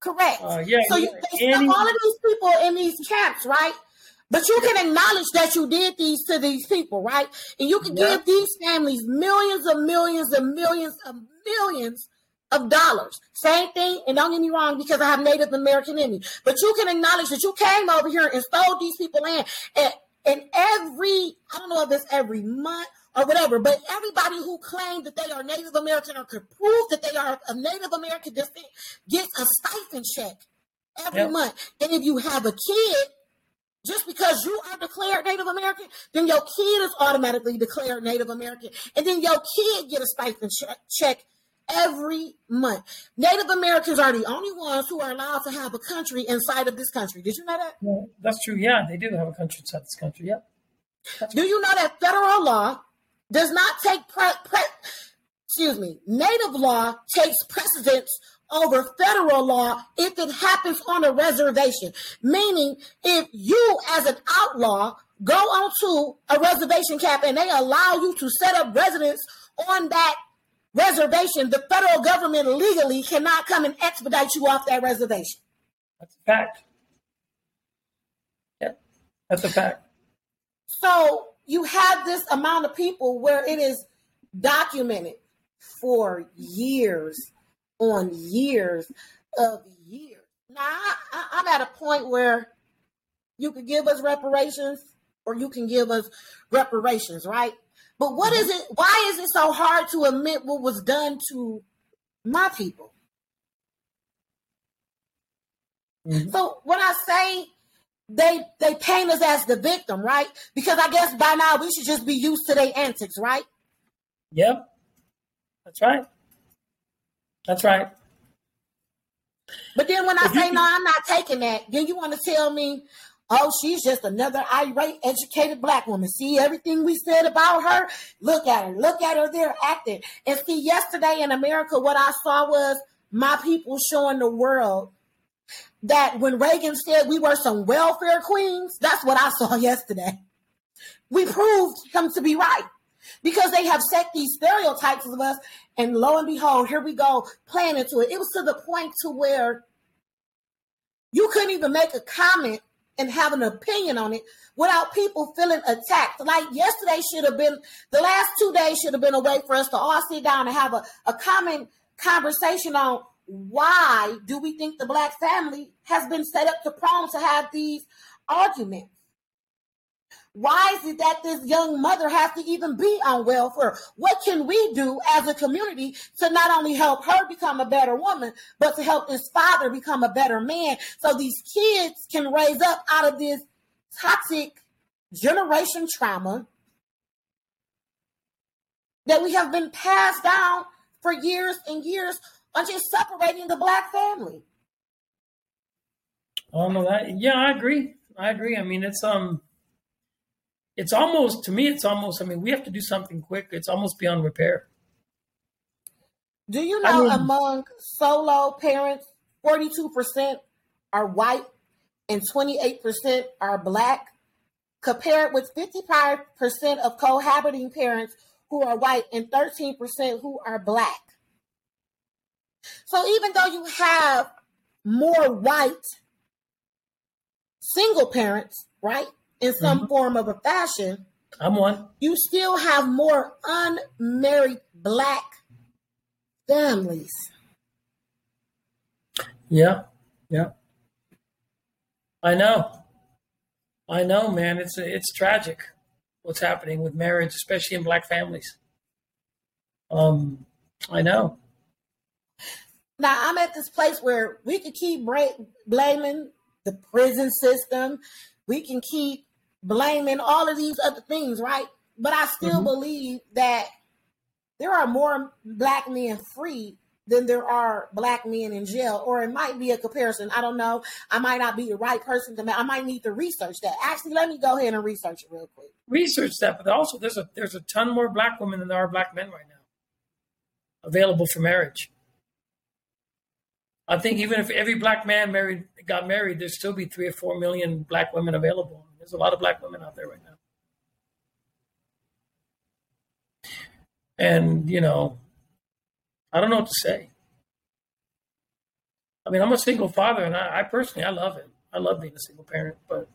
Correct. Uh, yeah. So you, stuck all of these people in these camps, right? But you can acknowledge that you did these to these people, right? And you can yeah. give these families millions of millions and millions of millions of dollars. Same thing, and don't get me wrong, because I have Native American in me. But you can acknowledge that you came over here and stole these people in. And, and every, I don't know if it's every month or whatever. But everybody who claimed that they are Native American or could prove that they are of Native American descent gets a stipend check every yep. month. And if you have a kid, just because you are declared Native American, then your kid is automatically declared Native American, and then your kid get a stipend check every month. Native Americans are the only ones who are allowed to have a country inside of this country. Did you know that?
Well, that's true. Yeah, they do have a country inside this country. Yeah.
do you know that federal law does not take pre-, pre- excuse me, native law takes precedence over federal law if it happens on a reservation. Meaning, if you as an outlaw go onto a reservation cap and they allow you to set up residence on that reservation, the federal government legally cannot come and expedite you off that reservation.
That's a fact. Yeah, that's a fact.
So you have this amount of people where it is documented for years on years of years. Now, I, I'm at a point where you could give us reparations or you can give us reparations, right? But what is it? Why is it so hard to admit what was done to my people? Mm-hmm. So when I say they they paint us as the victim, right? Because I guess by now we should just be used to their antics, right?
Yep. That's right. That's right.
But then when I say no, I'm not taking that. Then you want to tell me Oh, she's just another irate, educated black woman. See everything we said about her? Look at her. Look at her there acting. And see, yesterday in America, what I saw was my people showing the world that when Reagan said we were some welfare queens, that's what I saw (laughs) yesterday. We proved him to be right because they have set these stereotypes of us. And lo and behold, here we go playing into it. It was to the point to where you couldn't even make a comment and have an opinion on it without people feeling attacked. Like yesterday should have been, the last two days should have been a way for us to all sit down and have a, a common conversation on why do we think the black family has been set up to prone to have these arguments? Why is it that this young mother has to even be on welfare? What can we do as a community to not only help her become a better woman, but to help this father become a better man so these kids can raise up out of this toxic generation trauma that we have been passed down for years and years on you separating the black family?
Oh no, that yeah, I agree. I agree. I mean, it's um it's almost to me it's almost i mean we have to do something quick it's almost beyond repair
do you know I mean, among solo parents 42% are white and 28% are black compared with 55% of cohabiting parents who are white and 13% who are black so even though you have more white single parents right in some mm-hmm. form of a fashion,
I'm one.
You still have more unmarried black families.
Yeah, yeah. I know. I know, man. It's it's tragic what's happening with marriage, especially in black families. Um, I know.
Now I'm at this place where we can keep blaming the prison system. We can keep blaming all of these other things, right? But I still mm-hmm. believe that there are more black men free than there are black men in jail, or it might be a comparison. I don't know. I might not be the right person to. I might need to research that. Actually, let me go ahead and research it real quick.
Research that, but also there's a there's a ton more black women than there are black men right now available for marriage. I think even if every black man married got married, there'd still be three or four million black women available. There's a lot of black women out there right now. And, you know, I don't know what to say. I mean, I'm a single father, and I, I personally, I love it. I love being a single parent, but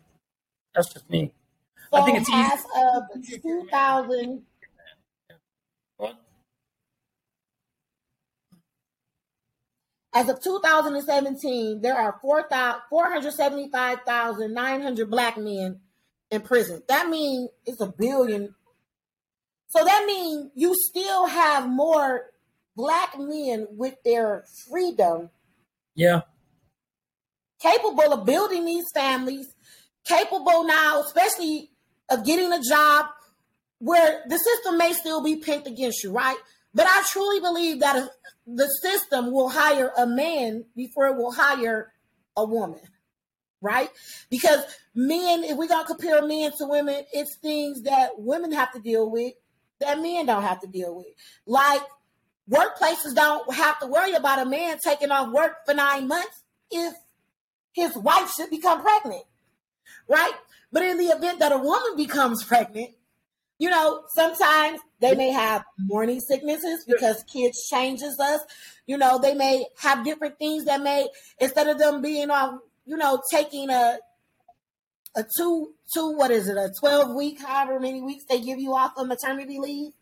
that's just me.
So I think it's as easy. of 2000. What? As of 2017, there are 475,900 black men in prison. That means it's a billion. So that means you still have more black men with their freedom.
Yeah.
Capable of building these families, capable now, especially of getting a job where the system may still be picked against you, right? But I truly believe that the system will hire a man before it will hire a woman, right? Because men, if we're going to compare men to women, it's things that women have to deal with that men don't have to deal with. Like workplaces don't have to worry about a man taking off work for nine months if his wife should become pregnant, right? But in the event that a woman becomes pregnant, you know, sometimes they may have morning sicknesses because kids changes us. You know, they may have different things that may instead of them being on, you know, taking a a two two what is it? A 12 week however many weeks they give you off of maternity leave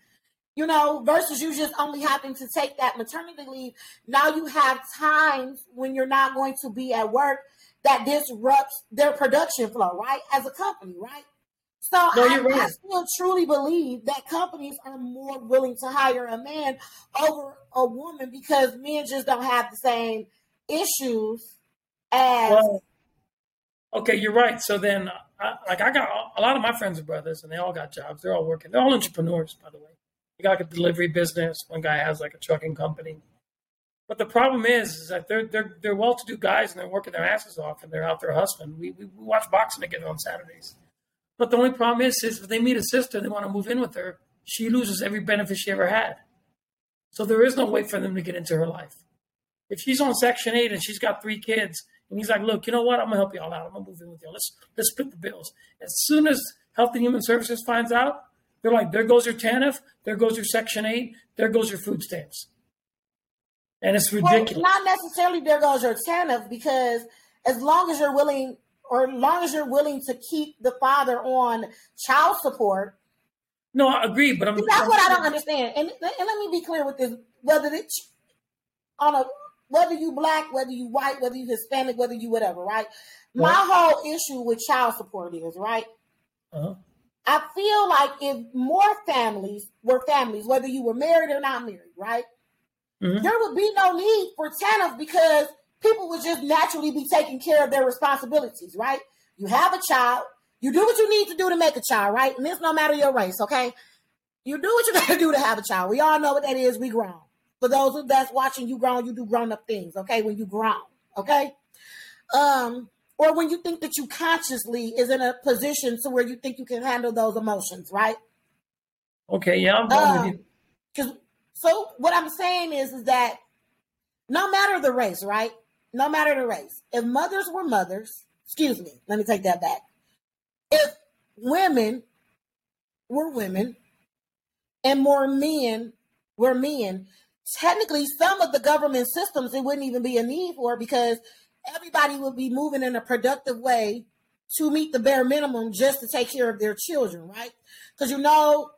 you know versus you just only having to take that maternity leave. Now you have times when you're not going to be at work that disrupts their production flow right? As a company right so no, I, right. I still truly believe that companies are more willing to hire a man over a woman because men just don't have the same issues as well,
Okay, you're right. So then, I, like, I got a lot of my friends and brothers, and they all got jobs. They're all working. They're all entrepreneurs, by the way. They got like a delivery business. One guy has like a trucking company. But the problem is, is that they're they're they're well-to-do guys, and they're working their asses off, and they're out there hustling. We we, we watch boxing together on Saturdays. But the only problem is, is if they meet a sister, they want to move in with her. She loses every benefit she ever had. So there is no way for them to get into her life. If she's on Section Eight and she's got three kids, and he's like, look, you know what? I'm gonna help you all out. I'm gonna move in with you. Let's let's split the bills. As soon as Health and Human Services finds out, they're like, there goes your TANF, there goes your Section 8, there goes your food stamps. And it's ridiculous.
Well, not necessarily there goes your TANF because as long as you're willing or as long as you're willing to keep the father on child support.
No, I agree, but I'm
that's I'm, what I don't understand. And, and let me be clear with this: whether it's on a whether you black, whether you white, whether you Hispanic, whether you whatever, right? My whole issue with child support is right. Uh-huh. I feel like if more families were families, whether you were married or not married, right, mm-hmm. there would be no need for TANF because people would just naturally be taking care of their responsibilities, right? You have a child, you do what you need to do to make a child, right? And this no matter your race, okay? You do what you (laughs) got to do to have a child. We all know what that is. We grown. For those that's watching, you grown, you do grown up things, okay? When you grown, okay? Um, or when you think that you consciously is in a position to where you think you can handle those emotions, right?
Okay, yeah, I'm going um, with you.
Because so what I'm saying is, is that no matter the race, right? No matter the race, if mothers were mothers, excuse me, let me take that back. If women were women and more men were men, technically some of the government systems it wouldn't even be a need for because everybody would be moving in a productive way to meet the bare minimum just to take care of their children, right? Because you know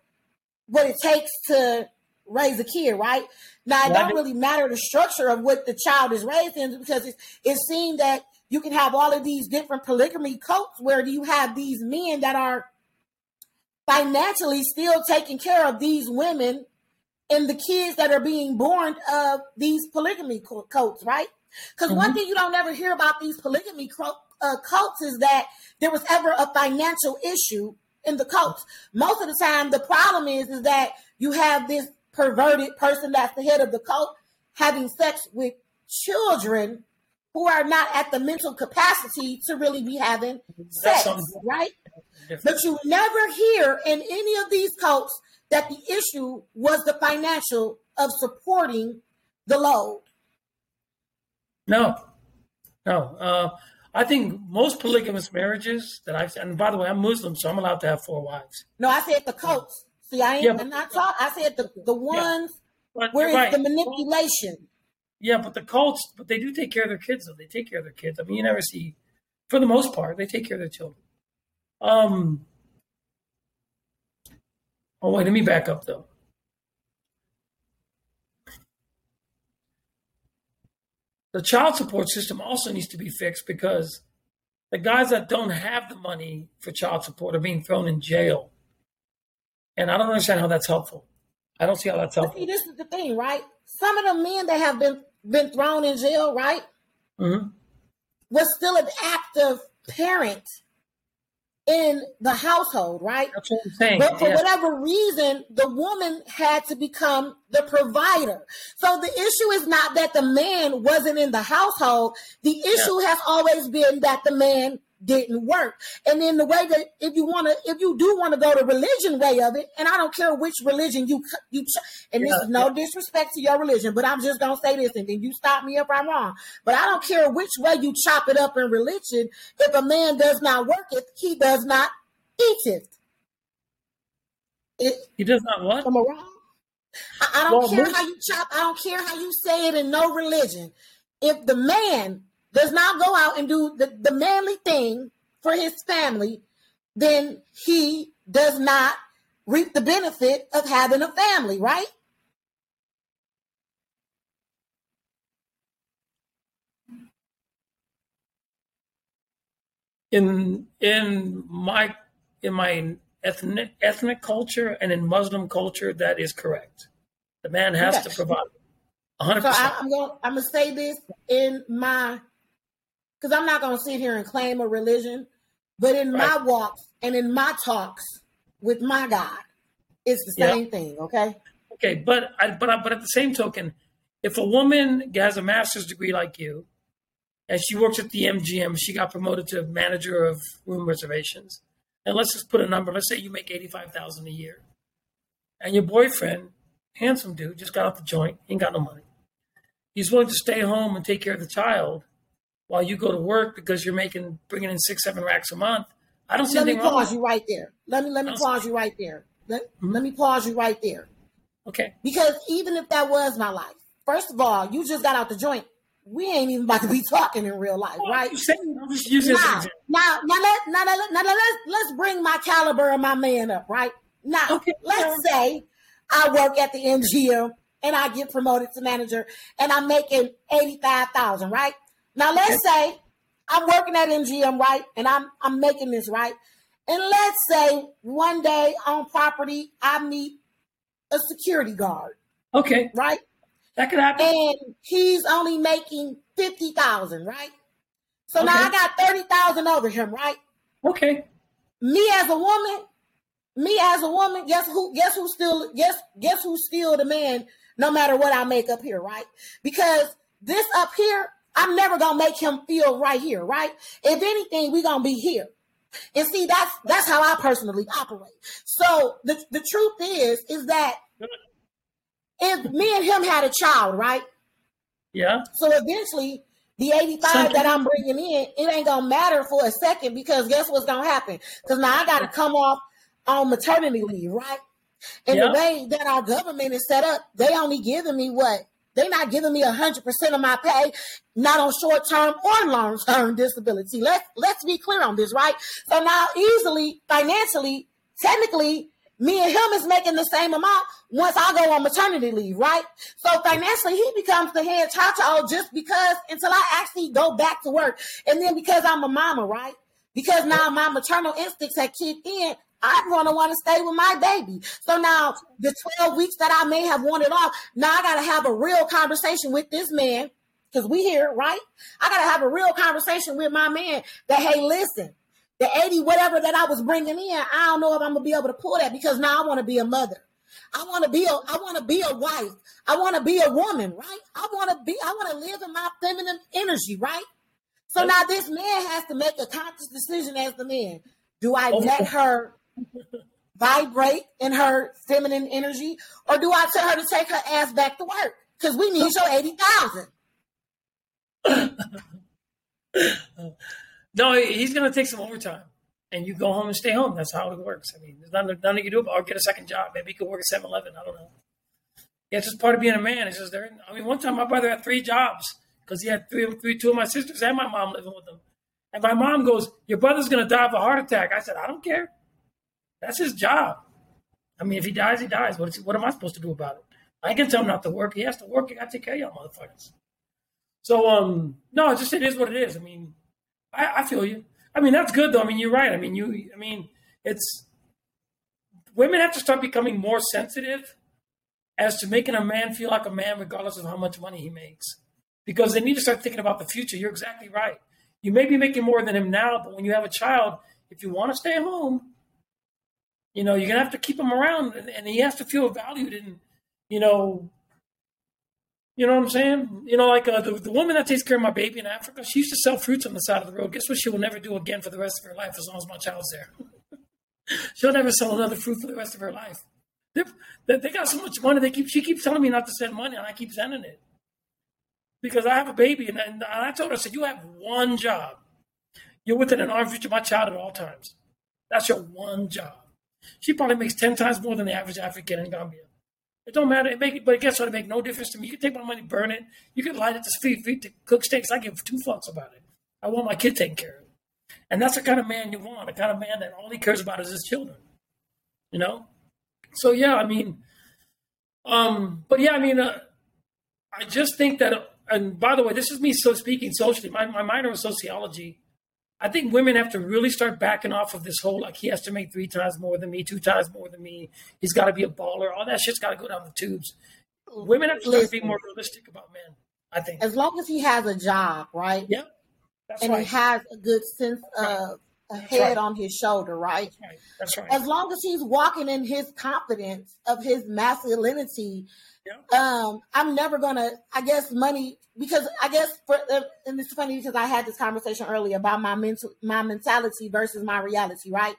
what it takes to raise a kid, right? Now, it don't really matter the structure of what the child is raised in because it's, it's seen that you can have all of these different polygamy cults where you have these men that are financially still taking care of these women and the kids that are being born of these polygamy cults, right? Because mm-hmm. one thing you don't ever hear about these polygamy uh, cults is that there was ever a financial issue in the cults. Most of the time, the problem is is that you have this perverted person that's the head of the cult having sex with children who are not at the mental capacity to really be having sex, right? But you never hear in any of these cults that the issue was the financial of supporting the load.
No, no. Uh, I think most polygamous marriages that I've and by the way, I'm Muslim, so I'm allowed to have four wives.
No, I said the cults. See, I ain't yeah, but, not talking. I said the the ones yeah, where it's right. the manipulation.
Yeah, but the cults, but they do take care of their kids. Though they take care of their kids. I mean, you never see, for the most part, they take care of their children. Um, Oh, wait, let me back up though. The child support system also needs to be fixed because the guys that don't have the money for child support are being thrown in jail. And I don't understand how that's helpful. I don't see how that's helpful.
See, this is the thing, right? Some of the men that have been been thrown in jail, right, mm-hmm. was still an active parent in the household, right?
That's what I'm saying.
But for
yeah.
whatever reason, the woman had to become the provider. So the issue is not that the man wasn't in the household. The issue yeah. has always been that the man didn't work. And then the way that if you want to, if you do want to go the religion way of it, and I don't care which religion you you, and this is no disrespect to your religion, but I'm just gonna say this, and then you stop me if I'm wrong. But I don't care which way you chop it up in religion. If a man does not work it, he does not eat it.
it he does not what?
Am I wrong? I, I don't well, care how you chop. I don't care how you say it in no religion. If the man does not go out and do the, the manly thing for his family, then he does not reap the benefit of having a family, right?
In in my in my ethnic ethnic culture and in Muslim culture, that is correct. The man has okay. to provide. 100%. So
I, I'm going. I'm gonna say this in my because I'm not going to sit here and claim a religion, but in right. my walks and in my talks with my God, it's the same thing. Okay.
Okay, but I, but I, but at the same token, if a woman has a master's degree like you, and she works at the MGM, she got promoted to manager of room reservations, and let's just put a number. Let's say you make eighty five thousand a year, and your boyfriend, handsome dude, just got off the joint, ain't got no money. He's willing to stay home and take care of the child while you go to work because you're making bringing in six seven racks a month. I don't see
let me pause you right there. Let me let me pause you right there. Let, mm-hmm. let me pause you right there.
Okay.
Because even if that was my life, first of all, you just got out the joint. We ain't even about to be (laughs) talking in real life, well, right?
I'm just using
now, now, now, let, now, now, now, let's let's bring my caliber and my man up, right? Now, okay. let's say I work at the MGM and I get promoted to manager and I'm making eighty five thousand, right? Now let's say I'm working at MGM, right? And I'm I'm making this right. And let's say one day on property I meet a security guard.
Okay.
Right?
That could happen.
And he's only making fifty thousand, right? So okay. now I got thirty thousand over him, right?
Okay.
Me as a woman, me as a woman, guess who guess who still guess guess who's still the man no matter what I make up here, right? Because this up here I'm never gonna make him feel right here, right? If anything, we're gonna be here. And see, that's that's how I personally operate. So the, the truth is, is that if me and him had a child, right?
Yeah.
So eventually, the 85 Something. that I'm bringing in, it ain't gonna matter for a second because guess what's gonna happen? Because now I gotta come off on maternity leave, right? And the way that our government is set up, they only giving me what they're not giving me hundred percent of my pay, not on short term or long term (laughs) disability. Let's let's be clear on this, right? So now, easily financially, technically, me and him is making the same amount once I go on maternity leave, right? So financially, he becomes the head cha just because until I actually go back to work, and then because I'm a mama, right? Because now my maternal instincts have kicked in, I'm going to want to stay with my baby. So now the 12 weeks that I may have wanted off, now I got to have a real conversation with this man because we here, right? I got to have a real conversation with my man that, hey, listen, the 80 whatever that I was bringing in, I don't know if I'm going to be able to pull that because now I want to be a mother. I want to be a I want to be a wife. I want to be a woman, right? I want to be I want to live in my feminine energy, right? So now this man has to make a conscious decision as the man. Do I let her vibrate in her feminine energy, or do I tell her to take her ass back to work? Because we need your eighty thousand.
no, he's to take some overtime, and you go home and stay home. That's how it works. I mean, there's nothing, nothing you can do about. Or get a second job. Maybe you could work at 7-Eleven. I don't know. Yeah, it's just part of being a man. It's just there. I mean, one time my brother had three jobs because he had three, three, two of my sisters and my mom living with him. And my mom goes, "Your brother's to die of a heart attack." I said, "I don't care." That's his job. I mean, if he dies, he dies. What, what am I supposed to do about it? I can tell him not to work. He has to work. He got to take care of y'all motherfuckers. So, um, no, it's just it is what it is. I mean, I, I feel you. I mean, that's good though. I mean, you're right. I mean, you. I mean, it's women have to start becoming more sensitive as to making a man feel like a man, regardless of how much money he makes, because they need to start thinking about the future. You're exactly right. You may be making more than him now, but when you have a child, if you want to stay home, you know, you're gonna have to keep him around, and, and he has to feel valued. And you know, you know what I'm saying? You know, like uh, the, the woman that takes care of my baby in Africa, she used to sell fruits on the side of the road. Guess what? She will never do again for the rest of her life as long as my child's there. (laughs) She'll never sell another fruit for the rest of her life. They, they got so much money. They keep she keeps telling me not to send money, and I keep sending it because I have a baby, and, and I told her, I said, you have one job. You're within an arm's reach of my child at all times. That's your one job. She probably makes ten times more than the average African in Gambia. It don't matter. It make, but guess what? It make no difference to me. You can take my money, burn it. You can light it to feed, feed to cook steaks. I give two fucks about it. I want my kid taken care of. And that's the kind of man you want, the kind of man that all he cares about is his children. You know? So yeah, I mean, um, but yeah, I mean, uh, I just think that, and by the way, this is me so speaking socially. My, my minor in sociology. I think women have to really start backing off of this whole like he has to make three times more than me, two times more than me. He's got to be a baller. All that shit's got to go down the tubes. Women have to start being more realistic about men. I think
as long as he has a job, right?
Yep.
and right. he has a good sense of a That's head right. on his shoulder, right?
That's right. That's right.
As long as he's walking in his confidence of his masculinity, um, I'm never gonna. I guess money because I guess for uh, and it's funny because I had this conversation earlier about my mental my mentality versus my reality, right?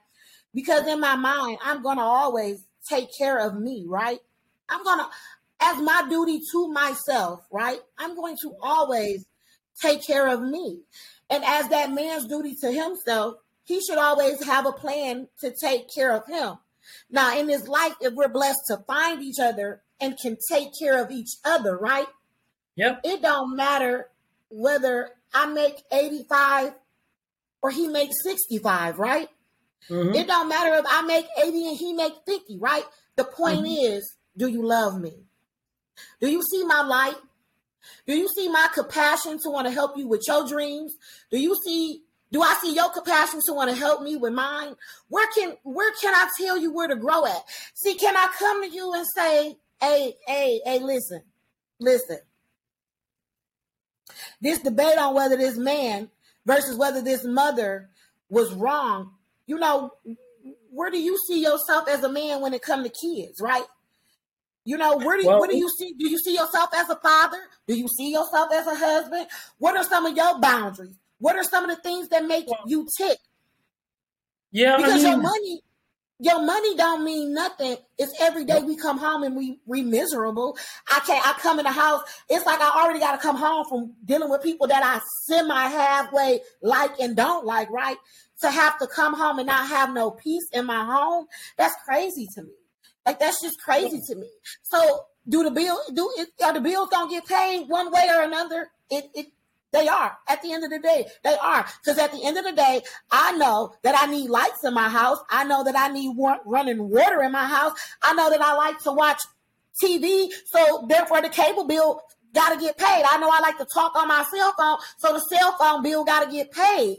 Because in my mind, I'm gonna always take care of me, right? I'm gonna as my duty to myself, right? I'm going to always take care of me. And as that man's duty to himself, he should always have a plan to take care of him. Now, in this life, if we're blessed to find each other and can take care of each other, right?
Yep.
It don't matter whether I make 85 or he makes 65, right? Mm-hmm. It don't matter if I make 80 and he make 50, right? The point mm-hmm. is, do you love me? Do you see my light? Do you see my compassion to want to help you with your dreams? Do you see do I see your compassion to want to help me with mine? Where can where can I tell you where to grow at? See, can I come to you and say, hey, hey, hey, listen, listen. This debate on whether this man versus whether this mother was wrong, you know, where do you see yourself as a man when it comes to kids, right? You know, where do you, well, where do you see? Do you see yourself as a father? Do you see yourself as a husband? What are some of your boundaries? What are some of the things that make well, you tick?
Yeah,
because
I mean,
your money, your money don't mean nothing. It's every day we come home and we we miserable. I can't. I come in the house. It's like I already got to come home from dealing with people that I semi halfway like and don't like. Right to have to come home and not have no peace in my home. That's crazy to me. Like that's just crazy to me. So do the bill do it, are the bills don't get paid one way or another? It it they are. At the end of the day, they are. Because at the end of the day, I know that I need lights in my house. I know that I need wa- running water in my house. I know that I like to watch TV. So therefore, the cable bill got to get paid. I know I like to talk on my cell phone. So the cell phone bill got to get paid.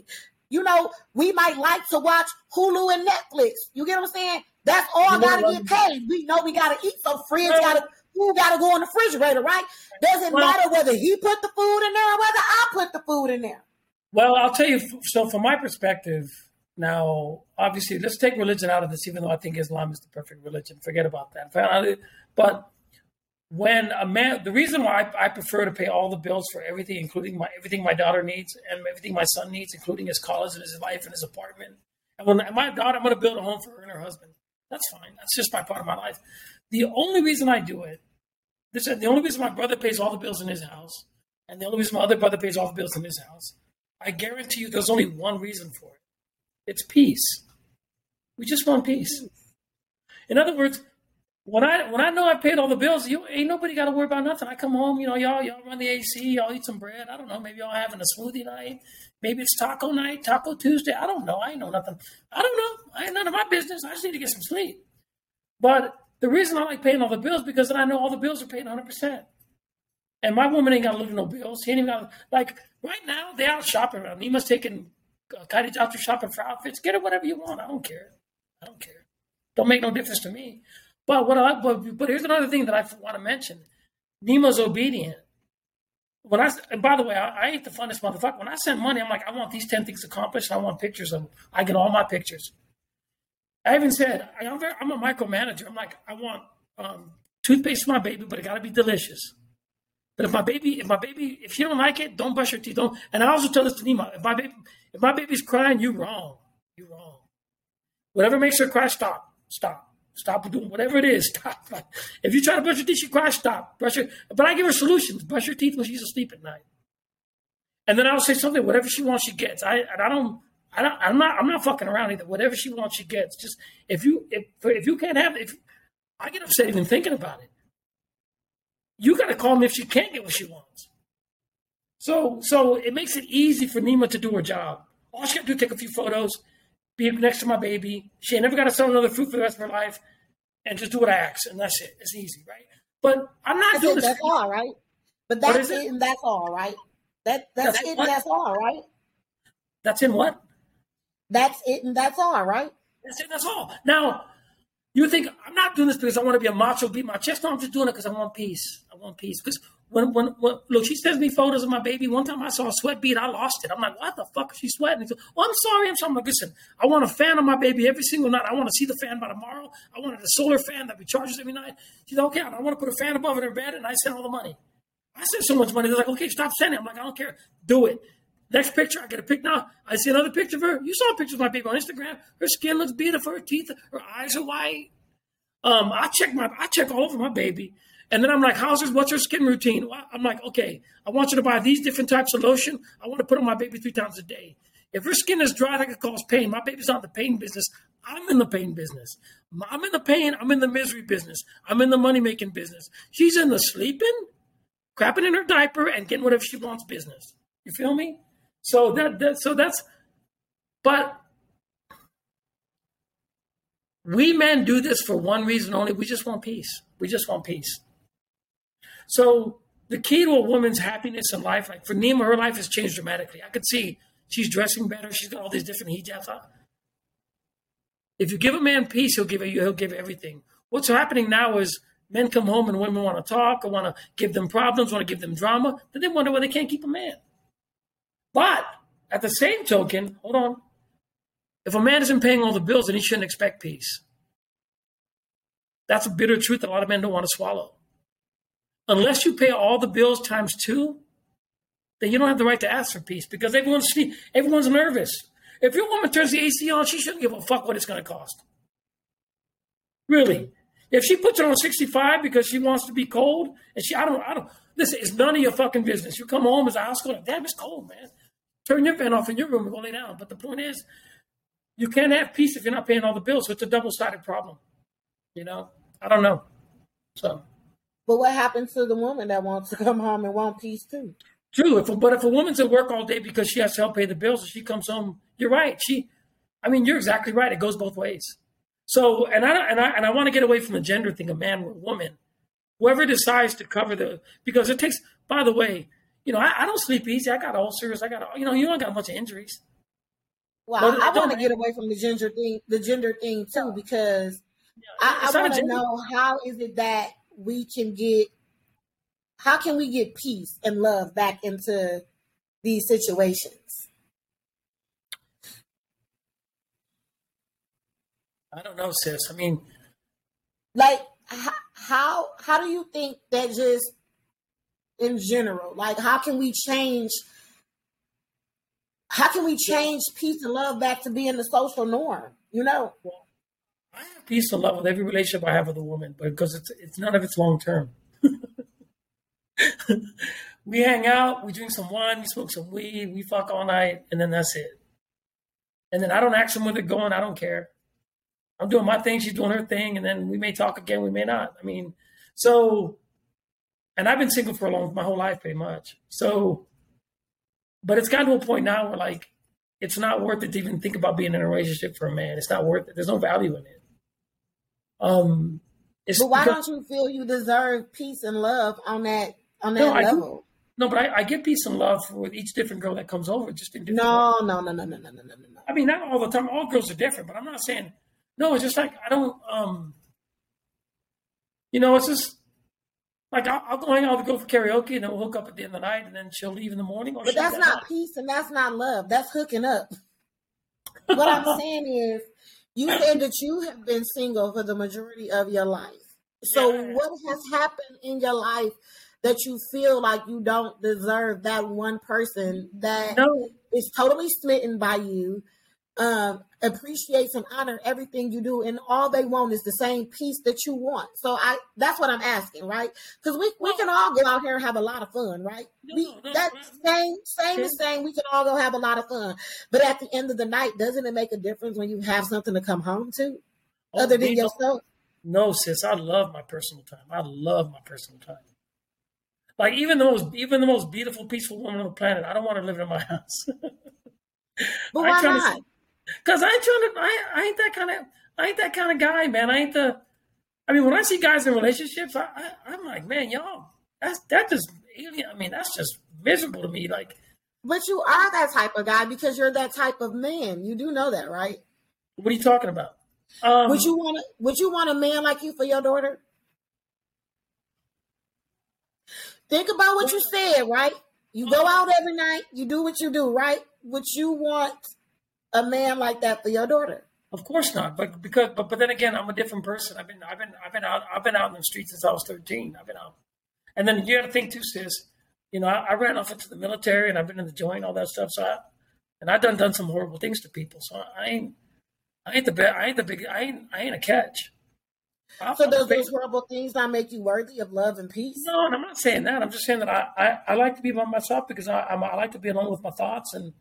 You know, we might like to watch Hulu and Netflix. You get what I'm saying? That's all got to get paid. We know we got to eat. So friends got to food got to go in the refrigerator, right? Doesn't well, matter whether he put the food in there or whether I put the food in there.
Well, I'll tell you. So, from my perspective, now obviously, let's take religion out of this. Even though I think Islam is the perfect religion, forget about that. But when a man, the reason why I, I, prefer to pay all the bills for everything, including my everything my daughter needs and everything my son needs, including his college and his life and his apartment. And when my daughter, I'm going to build a home for her and her husband. That's fine. That's just my part of my life. The only reason I do it this the only reason my brother pays all the bills in his house, and the only reason my other brother pays all the bills in his house. I guarantee you, there's only one reason for it. It's peace. We just want peace. In other words, when I when I know I paid all the bills, you ain't nobody got to worry about nothing. I come home, you know, y'all y'all run the AC, y'all eat some bread. I don't know, maybe y'all having a smoothie night, maybe it's taco night, Taco Tuesday. I don't know. I ain't know nothing. I don't know. I ain't none of my business. I just need to get some sleep. But the reason I like paying all the bills because then I know all the bills are paid 100%. And my woman ain't got to at no bills. He ain't even got like right now they out shopping around. Must taking uh, Kylie out to shopping for outfits. Get her whatever you want. I don't care. I don't care. Don't make no difference to me. But what I but, but here's another thing that I want to mention. Nima's obedient. when I and by the way, I, I ain't the funnest motherfucker. When I send money, I'm like, I want these ten things accomplished. I want pictures of. Them. I get all my pictures. I even said I'm, very, I'm a micromanager. I'm like, I want um, toothpaste for my baby, but it got to be delicious. But if my baby, if my baby, if you don't like it, don't brush your teeth. Don't. And I also tell this to Nima: if my baby, if my baby's crying, you wrong. You wrong. Whatever makes her cry, stop. Stop. Stop doing whatever it is. (laughs) Stop. If you try to brush your teeth, she cries. Stop. Brush her. But I give her solutions. Brush your teeth when she's asleep at night. And then I'll say something. Whatever she wants, she gets. I and I don't. I don't. I'm not. I'm not fucking around either. Whatever she wants, she gets. Just if you if if you can't have if I get upset even thinking about it. You got to call me if she can't get what she wants. So so it makes it easy for Nima to do her job. All she got to do is take a few photos be next to my baby. She ain't never got to sell another fruit for the rest of her life, and just do what I ask, and that's it. It's easy, right? But I'm not
that's
doing
it,
this.
That's all right. But that's it, it, and that's all right. That that's, that's it, and that's all right.
That's in what?
That's it, and that's all right.
That's it. That's all. Now, you think I'm not doing this because I want to be a macho, beat my chest? No, I'm just doing it because I want peace. I want peace because when, when, when, look, she sends me photos of my baby. One time I saw a sweat bead, I lost it. I'm like, what the fuck is she sweating? Goes, oh, I'm sorry. I'm sorry. I'm like, listen, I want a fan on my baby every single night. I want to see the fan by tomorrow. I wanted a solar fan that recharges every night. She's like, okay, I want to put a fan above her bed, and I send all the money. I sent so much money. They're like, okay, stop sending. I'm like, I don't care. Do it. Next picture, I get a pic now. I see another picture of her. You saw a picture of my baby on Instagram. Her skin looks beautiful. Her teeth, her eyes are white. Um, I check my, I check all over my baby. And then I'm like, how's her, what's her skin routine? I'm like, okay, I want you to buy these different types of lotion. I want to put on my baby three times a day. If her skin is dry, that could cause pain. My baby's not in the pain business. I'm in the pain business. I'm in the pain. I'm in the misery business. I'm in the money making business. She's in the sleeping, crapping in her diaper, and getting whatever she wants business. You feel me? So that, that so that's, but we men do this for one reason only. We just want peace. We just want peace. So the key to a woman's happiness in life, like for Nima, her life has changed dramatically. I could see she's dressing better. She's got all these different hijabs. If you give a man peace, he'll give you. He'll give everything. What's happening now is men come home and women want to talk or want to give them problems, want to give them drama. Then they wonder why they can't keep a man. But at the same token, hold on. If a man isn't paying all the bills, then he shouldn't expect peace. That's a bitter truth that a lot of men don't want to swallow unless you pay all the bills times two, then you don't have the right to ask for peace because everyone's everyone's nervous. If your woman turns the AC on, she shouldn't give a fuck what it's going to cost. Really, if she puts it on 65 because she wants to be cold, and she, I don't, I don't. Listen, it's none of your fucking business. You come home as a house going, damn, it's cold, man. Turn your fan off in your room and go lay down. But the point is, you can't have peace if you're not paying all the bills. So it's a double sided problem. You know, I don't know. So.
But what happens to the woman that wants to come home and want peace too?
True. If, but if a woman's at work all day because she has to help pay the bills and she comes home, you're right. She, I mean, you're exactly right. It goes both ways. So, and I and I and I want to get away from the gender thing, a man or a woman. Whoever decides to cover the because it takes. By the way, you know, I, I don't sleep easy. I got ulcers. I got you know, you don't got a bunch of injuries.
Well, but I, I want to get away from the gender thing, the gender thing too, because yeah, I, I want to know how is it that we can get how can we get peace and love back into these situations?
I don't know, sis. I mean,
like how how do you think that just in general, like how can we change? How can we change peace and love back to being the social norm? You know. Well,
I have peace and love with every relationship I have with a woman, but because it's it's none of it's long term. (laughs) we hang out, we drink some wine, we smoke some weed, we fuck all night, and then that's it. And then I don't ask them where they're going. I don't care. I'm doing my thing, she's doing her thing, and then we may talk again, we may not. I mean, so, and I've been single for a long, my whole life, pretty much. So, but it's gotten to a point now where like it's not worth it to even think about being in a relationship for a man. It's not worth it. There's no value in it. Um,
but why because, don't you feel you deserve peace and love on that on that no, level?
no, but I, I, get peace and love with each different girl that comes over, just in different.
No, no, no, no, no, no, no, no, no.
I mean, not all the time. All girls are different, but I'm not saying no. It's just like I don't. um You know, it's just Like I'll, I'll go hang out, we go for karaoke, and then we'll hook up at the end of the night, and then she'll leave in the morning.
but that's not peace, and that's not love. That's hooking up. what I'm (laughs) saying is, you said that you have been single for the majority of your life. So, yeah. what has happened in your life that you feel like you don't deserve that one person that no. is totally smitten by you, um, appreciates and honor everything you do, and all they want is the same peace that you want. So I that's what I'm asking, right? Because we, we can all go out here and have a lot of fun, right? We, mm-hmm, mm-hmm, that mm-hmm. same same is saying we can all go have a lot of fun. But at the end of the night, doesn't it make a difference when you have something to come home to? Oh, other than yourself?
No, sis, I love my personal time. I love my personal time. Like even the most even the most beautiful, peaceful woman on the planet, I don't want to live in my (laughs) house.
but why not?
Because I ain't trying to. I, I ain't that kind of. I ain't that kind of guy, man. I ain't the. I mean, when I see guys in relationships, I, I am like, man, y'all, that's that just alien. I mean, that's just miserable to me. Like,
but you are that type of guy because you're that type of man. You do know that, right?
What are you talking about?
Um, would you want? Would you want a man like you for your daughter? Think about what you said, right? You go out every night, you do what you do, right? Would you want a man like that for your daughter?
Of course not. But because but but then again, I'm a different person. I've been I've been I've been out I've been out in the streets since I was 13. I've been out. And then you got to think too, sis. You know, I, I, ran off into the military and I've been in the joint, all that stuff. So I, and I've done done some horrible things to people. So I ain't I ain't the big I ain't the big I ain't I ain't a catch.
I, so does those horrible things not make you worthy of love and peace?
No, I'm not saying that. I'm just saying that I, I, I like to be by myself because I, I'm, I like to be alone with my thoughts and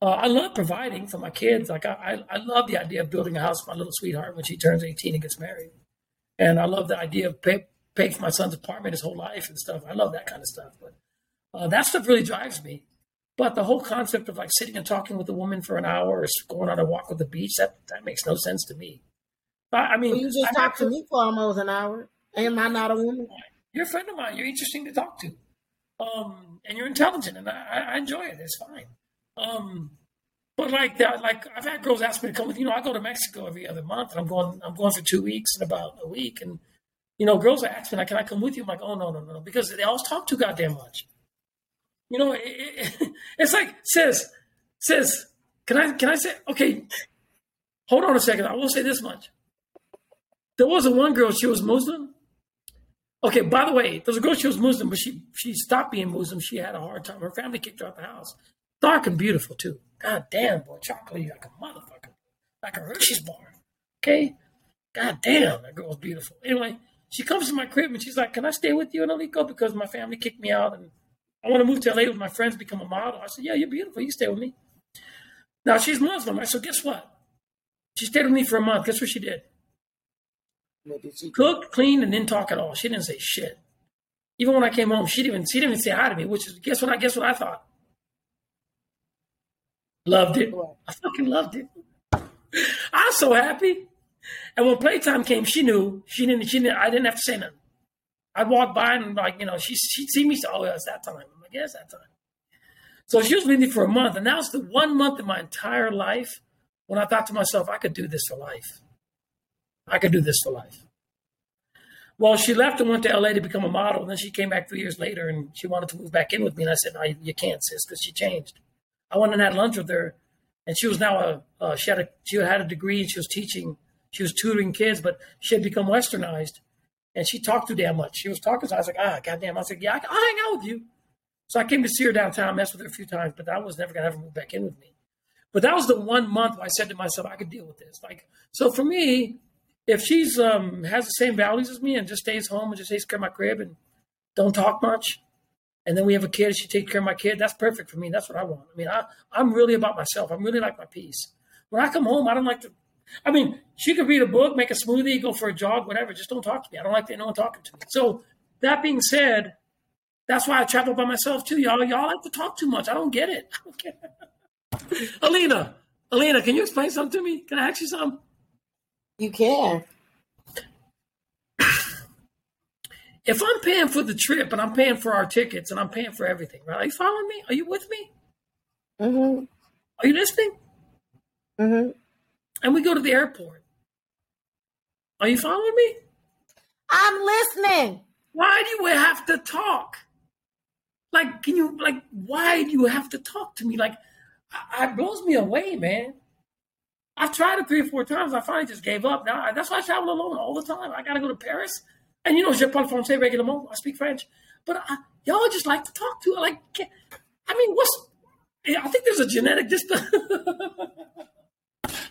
uh, I love providing for my kids. Like I, I, I love the idea of building a house for my little sweetheart when she turns 18 and gets married. And I love the idea of pay, paying for my son's apartment his whole life and stuff. I love that kind of stuff. But uh, that stuff really drives me. But the whole concept of like sitting and talking with a woman for an hour or going on a walk with the beach, that, that makes no sense to me. But, I mean,
well, you just talked to me for almost an hour. Am I not a woman?
You're a friend of mine. You're interesting to talk to, um, and you're intelligent, and I, I enjoy it. It's fine. Um, but like that, like I've had girls ask me to come with. You know, I go to Mexico every other month, and I'm going. I'm going for two weeks in about a week, and you know, girls are asking, like, "Can I come with you?" I'm like, "Oh no, no, no," because they always talk too goddamn much. You know, it, it, (laughs) it's like, says, says, can I, can I say, okay, hold on a second. I will say this much. There was a one girl, she was Muslim. Okay, by the way, there's a girl, she was Muslim, but she she stopped being Muslim. She had a hard time. Her family kicked her out the house. Dark and beautiful, too. God damn, boy, chocolate like a motherfucker. Like a Hershey's bar. Okay? God damn, that girl was beautiful. Anyway, she comes to my crib and she's like, Can I stay with you in Alico? Because my family kicked me out and I want to move to LA with my friends, become a model. I said, Yeah, you're beautiful. You stay with me. Now she's Muslim. I said, Guess what? She stayed with me for a month. Guess what she did? What did she cooked, cleaned, and didn't talk at all. She didn't say shit. Even when I came home, she didn't even she didn't even say hi to me. Which is guess what? I guess what I thought. Loved it. I fucking loved it. I was so happy. And when playtime came, she knew she didn't. She didn't. I didn't have to say nothing. I'd walk by and like you know she she'd see me. Say, oh, yeah, it's that time. I'm like, yeah, it's that time. So she was with me for a month, and that was the one month in my entire life when I thought to myself, I could do this for life. I could do this for life. Well, she left and went to LA to become a model. And then she came back three years later and she wanted to move back in with me. And I said, no, you can't, sis, because she changed. I went and had lunch with her. And she was now a, uh, she had a, she had a degree and she was teaching, she was tutoring kids, but she had become westernized. And she talked too damn much. She was talking. So I was like, ah, goddamn. I was like, yeah, I'll hang out with you. So I came to see her downtown, messed with her a few times, but I was never have her move back in with me. But that was the one month where I said to myself, I could deal with this. Like, so for me, if she's um, has the same values as me and just stays home and just care of my crib and don't talk much, and then we have a kid, she takes care of my kid, that's perfect for me. That's what I want. I mean, I, I'm really about myself. I'm really like my peace. When I come home, I don't like to. I mean, she could read a book, make a smoothie, go for a jog, whatever. Just don't talk to me. I don't like anyone talking to me. So that being said, that's why I travel by myself too. Y'all, y'all like to talk too much. I don't get it. (laughs) I don't get it. (laughs) Alina, Alina, can you explain something to me? Can I ask you something?
You can.
If I'm paying for the trip and I'm paying for our tickets and I'm paying for everything, right? Are you following me? Are you with me?
Mm-hmm.
Are you listening?
Mm-hmm.
And we go to the airport. Are you following me?
I'm listening.
why do you have to talk? Like, can you like why do you have to talk to me? Like, it blows me away, man. I've tried it three or four times. I finally just gave up. Now that's why I travel alone all the time. I gotta go to Paris, and you know, je parle français régulièrement. I speak French, but I, y'all just like to talk to. Like, I mean, what's? I think there's a genetic just. (laughs)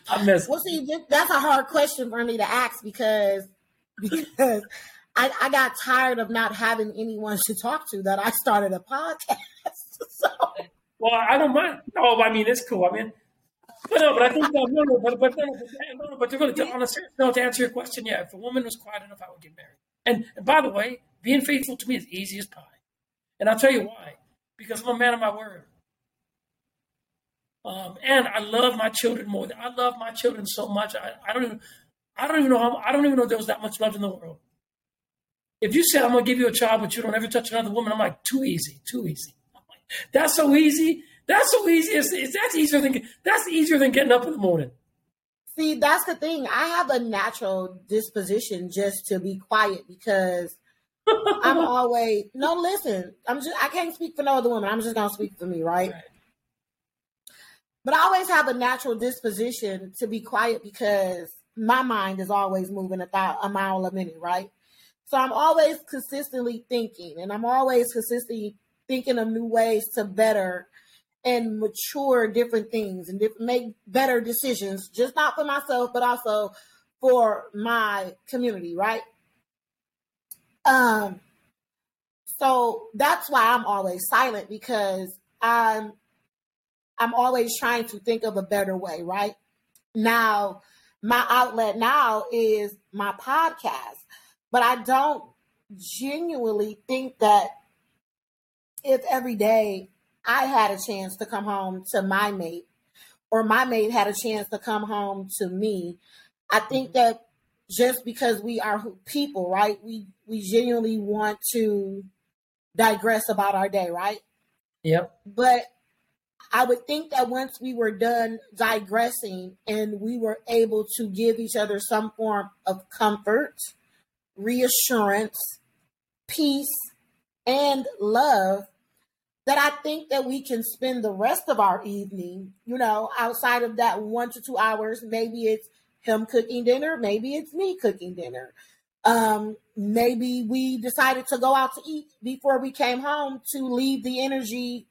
I miss.
Well, see, that's a hard question for me to ask because (laughs) because I, I got tired of not having anyone to talk to. That I started a podcast. (laughs) so.
Well, I don't mind. No, I mean it's cool. I mean, but no, but I think uh, no, no, but but no, no, no but to really, to, on a serious note, to answer your question, yeah, if a woman was quiet enough, I would get married. And, by the way, being faithful to me is easy as pie. And I'll tell you why. Because I'm a man of my word. Um, and I love my children more. I love my children so much. I, I don't even, I don't even know how, I don't even know there was that much love in the world. If you said I'm gonna give you a child, but you don't ever touch another woman, I'm like, too easy, too easy. Like, that's so easy. That's so easy. It's, it's, that's easier than that's easier than getting up in the morning.
See, that's the thing. I have a natural disposition just to be quiet because I'm (laughs) always no. Listen, I'm just I can't speak for no other woman. I'm just gonna speak for me, right? right? But I always have a natural disposition to be quiet because my mind is always moving a, th- a mile a minute, right? So I'm always consistently thinking, and I'm always consistently thinking of new ways to better and mature different things and make better decisions, just not for myself, but also for my community, right? Um, so that's why I'm always silent because I'm I'm always trying to think of a better way, right? Now, my outlet now is my podcast, but I don't genuinely think that if every day I had a chance to come home to my mate, or my mate had a chance to come home to me. I think mm-hmm. that just because we are people, right? We we genuinely want to digress about our day, right?
Yep.
But I would think that once we were done digressing and we were able to give each other some form of comfort, reassurance, peace, and love, that I think that we can spend the rest of our evening, you know, outside of that one to two hours. Maybe it's him cooking dinner, maybe it's me cooking dinner. Um, maybe we decided to go out to eat before we came home to leave the energy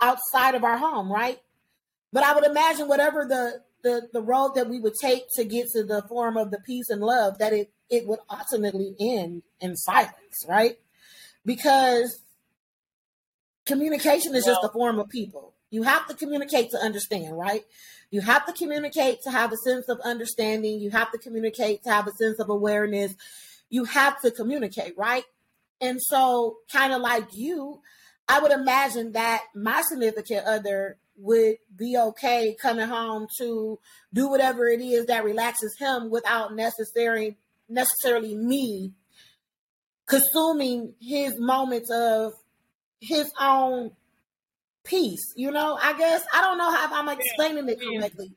outside of our home, right? But I would imagine whatever the the, the road that we would take to get to the form of the peace and love, that it it would ultimately end in silence, right? Because communication is well, just a form of people. You have to communicate to understand, right? You have to communicate to have a sense of understanding. You have to communicate to have a sense of awareness. You have to communicate, right? And so, kind of like you, I would imagine that my significant other would be okay coming home to do whatever it is that relaxes him without necessarily necessarily me consuming his moments of his own piece. You know, I guess I don't know how I'm explaining it correctly.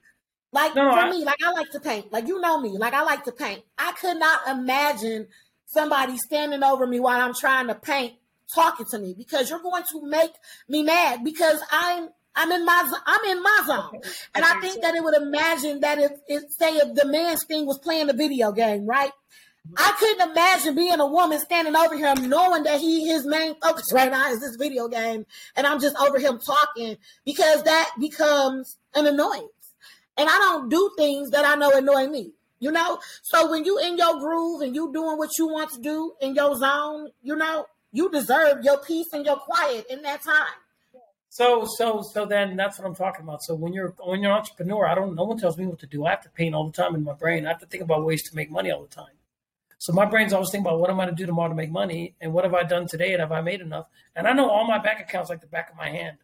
Like no, for I, me, like I like to paint. Like you know me, like I like to paint. I could not imagine somebody standing over me while I'm trying to paint talking to me because you're going to make me mad because I'm I'm in my I'm in my zone. Okay. And I think that it would imagine that if, if say if the man's thing was playing the video game, right? I couldn't imagine being a woman standing over him, knowing that he his main focus right now is this video game, and I'm just over him talking because that becomes an annoyance. And I don't do things that I know annoy me, you know. So when you in your groove and you doing what you want to do in your zone, you know, you deserve your peace and your quiet in that time.
So so so then that's what I'm talking about. So when you're when you're an entrepreneur, I don't no one tells me what to do. I have to paint all the time in my brain. I have to think about ways to make money all the time. So my brain's always thinking about what am I going to do tomorrow to make money, and what have I done today, and have I made enough? And I know all my bank accounts like the back of my hand.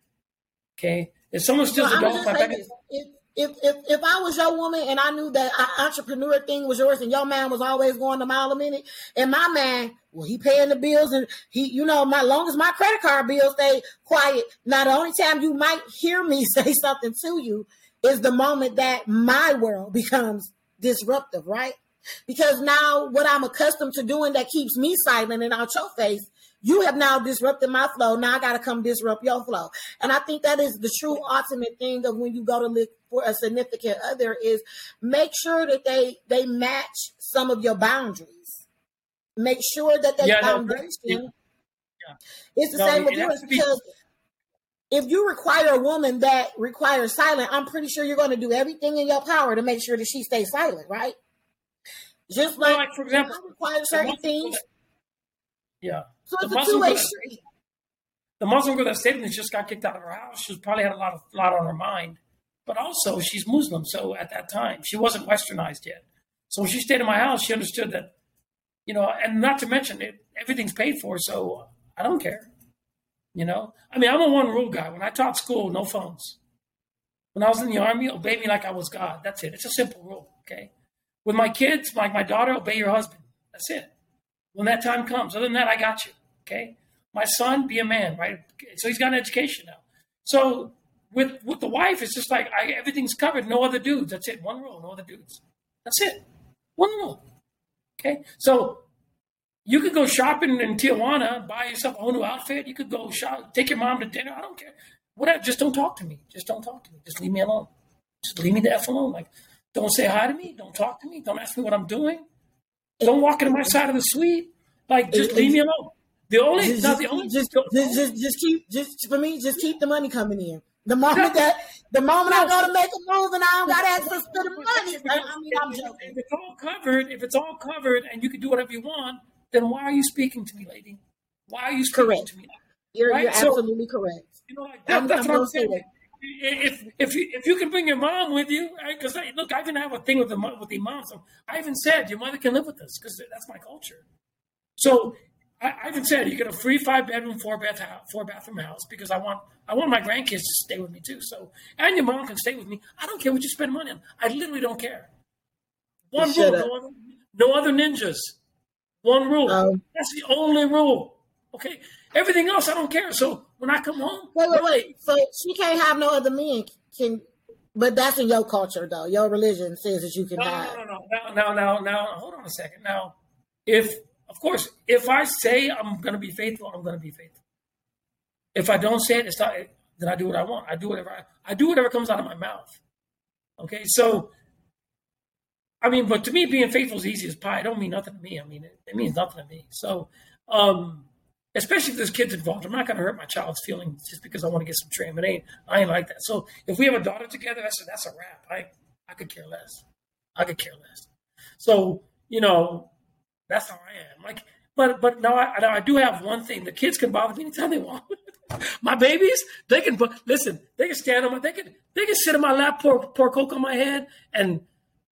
Okay, if someone steals well, a dog, my bank.
If, if, if if I was your woman and I knew that entrepreneur thing was yours, and your man was always going a mile a minute, and my man, well, he paying the bills, and he, you know, my long as my credit card bill stay quiet. Now, the only time you might hear me (laughs) say something to you is the moment that my world (laughs) becomes disruptive, right? Because now what I'm accustomed to doing that keeps me silent and out your face, you have now disrupted my flow. Now I got to come disrupt your flow. And I think that is the true ultimate thing of when you go to look for a significant other is make sure that they they match some of your boundaries. Make sure that they yeah, foundation. No, yeah. It's the no, same with yours because if you require a woman that requires silent, I'm pretty sure you're going to do everything in your power to make sure that she stays silent, right? Just like, like for example, require certain things.
Yeah.
So it's the a two way street.
The Muslim girl that stayed in just got kicked out of her house. She probably had a lot of lot on her mind, but also she's Muslim. So at that time, she wasn't westernized yet. So when she stayed in my house, she understood that, you know, and not to mention it, everything's paid for. So I don't care. You know, I mean, I'm a one rule guy. When I taught school, no phones. When I was in the army, obey me like I was God. That's it. It's a simple rule. Okay. With my kids, like my daughter, obey your husband. That's it. When that time comes. Other than that, I got you. Okay. My son, be a man, right? So he's got an education now. So with with the wife, it's just like I, everything's covered. No other dudes. That's it. One rule. No other dudes. That's it. One rule. Okay. So you could go shopping in Tijuana, buy yourself a whole new outfit. You could go shop, take your mom to dinner. I don't care. Whatever. Just don't talk to me. Just don't talk to me. Just leave me alone. Just leave me the f alone. Like, don't say hi to me. Don't talk to me. Don't ask me what I'm doing. Don't walk into my side of the suite. Like, just leave me alone. The only, just, not the only,
just, just, just, just keep, just for me, just keep the money coming in. The moment that, the moment I go to make a move and I don't got access to the money, I mean, I'm joking.
If it's all covered, if it's all covered, and you can do whatever you want, then why are you speaking to me, lady? Why are you speaking
correct.
to me?
You're, right? you're so, absolutely correct.
You know, like that, that's I'm, what I'm saying. If if you if you can bring your mom with you, because right? look, I even have a thing with the with the mom. So I even said your mother can live with us because that's my culture. So I, I, even said you get a free five bedroom, four bath four bathroom house because I want I want my grandkids to stay with me too. So and your mom can stay with me. I don't care what you spend money on. I literally don't care. One rule: no other, no other ninjas. One rule. Um, That's the only rule. Okay. Everything else, I don't care. So when I come home,
wait, wait, wait. So she can't have no other men. Can, but that's in your culture, though. Your religion says that you can
no,
have.
No, no, no, no, no, no. Hold on a second. Now, if of course, if I say I'm going to be faithful, I'm going to be faithful. If I don't say it, it's not. Then I do what I want. I do whatever I, I do whatever comes out of my mouth. Okay, so I mean, but to me, being faithful is easy as pie. It don't mean nothing to me. I mean, it, it means nothing to me. So, um, especially if there's kids involved, I'm not going to hurt my child's feelings just because I want to get some trim. I ain't like that. So if we have a daughter together, that's a, that's a wrap. I, I could care less. I could care less. So, you know, that's how I am. Like, but, but now I, now I do have one thing. The kids can bother me anytime they want. (laughs) my babies, they can, listen, they can stand on my, they can, they can sit in my lap, pour, pour coke on my head and,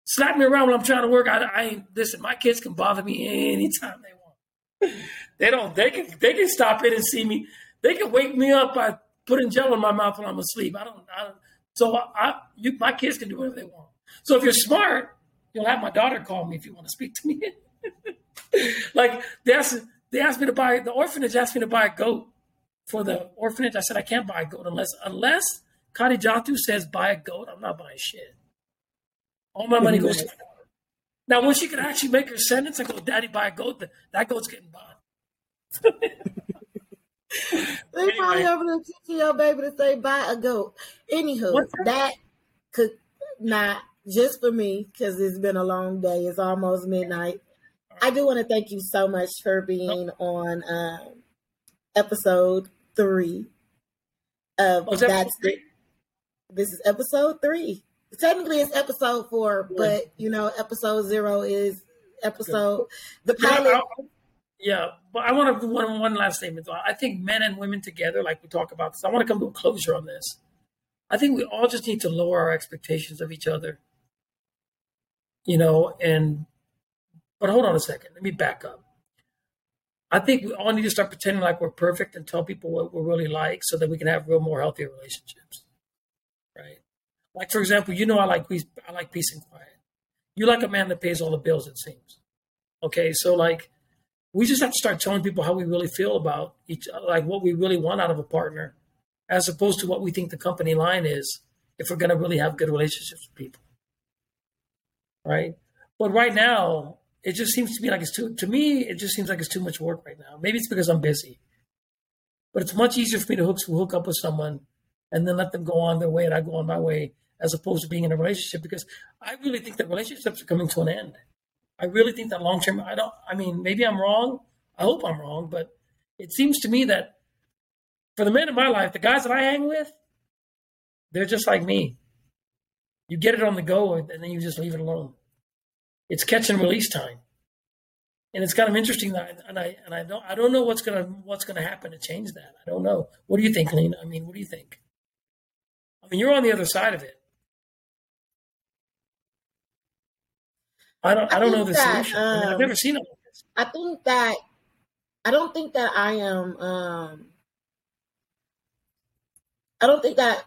slap me around when I'm trying to work. I, I listen. My kids can bother me anytime they want. (laughs) They don't. They can. They can stop in and see me. They can wake me up by putting gel in my mouth when I'm asleep. I don't. I don't so I, I you, my kids can do whatever they want. So if you're smart, you'll have my daughter call me if you want to speak to me. (laughs) like they asked, they asked me to buy the orphanage asked me to buy a goat for the orphanage. I said I can't buy a goat unless unless Kadi Jatu says buy a goat. I'm not buying shit. All my money goes to my daughter. Now, when she can actually make her sentence and go, Daddy, buy a goat, that goat's getting bought.
They anyway. probably over there teaching your baby to say, buy a goat. Anywho, that could not just for me, because it's been a long day. It's almost midnight. I do want to thank you so much for being on um, episode three of oh, that's the, this is episode three technically it's episode four, yeah. but you know, episode zero is episode the pilot.
Yeah, yeah, but I want to one one last statement. I think men and women together, like we talk about this, I want to come to a closure on this. I think we all just need to lower our expectations of each other. You know, and but hold on a second. Let me back up. I think we all need to start pretending like we're perfect and tell people what we're really like so that we can have real more healthy relationships. Right. Like for example, you know I like peace. I like peace and quiet. You like a man that pays all the bills. It seems. Okay, so like we just have to start telling people how we really feel about each, like what we really want out of a partner, as opposed to what we think the company line is. If we're going to really have good relationships with people, right? But right now, it just seems to me like it's too. To me, it just seems like it's too much work right now. Maybe it's because I'm busy, but it's much easier for me to hook hook up with someone and then let them go on their way and I go on my way, as opposed to being in a relationship. Because I really think that relationships are coming to an end. I really think that long term. I don't. I mean, maybe I'm wrong. I hope I'm wrong, but it seems to me that for the men in my life, the guys that I hang with, they're just like me. You get it on the go, and then you just leave it alone. It's catch and release time, and it's kind of interesting that, and I and I don't I don't know what's gonna what's gonna happen to change that. I don't know. What do you think, Lena? I mean, what do you think? I mean, you're on the other side of it. I don't I, I don't know the that, solution. Um, I I've never seen it.
I think that I don't think that I am. Um, I don't think that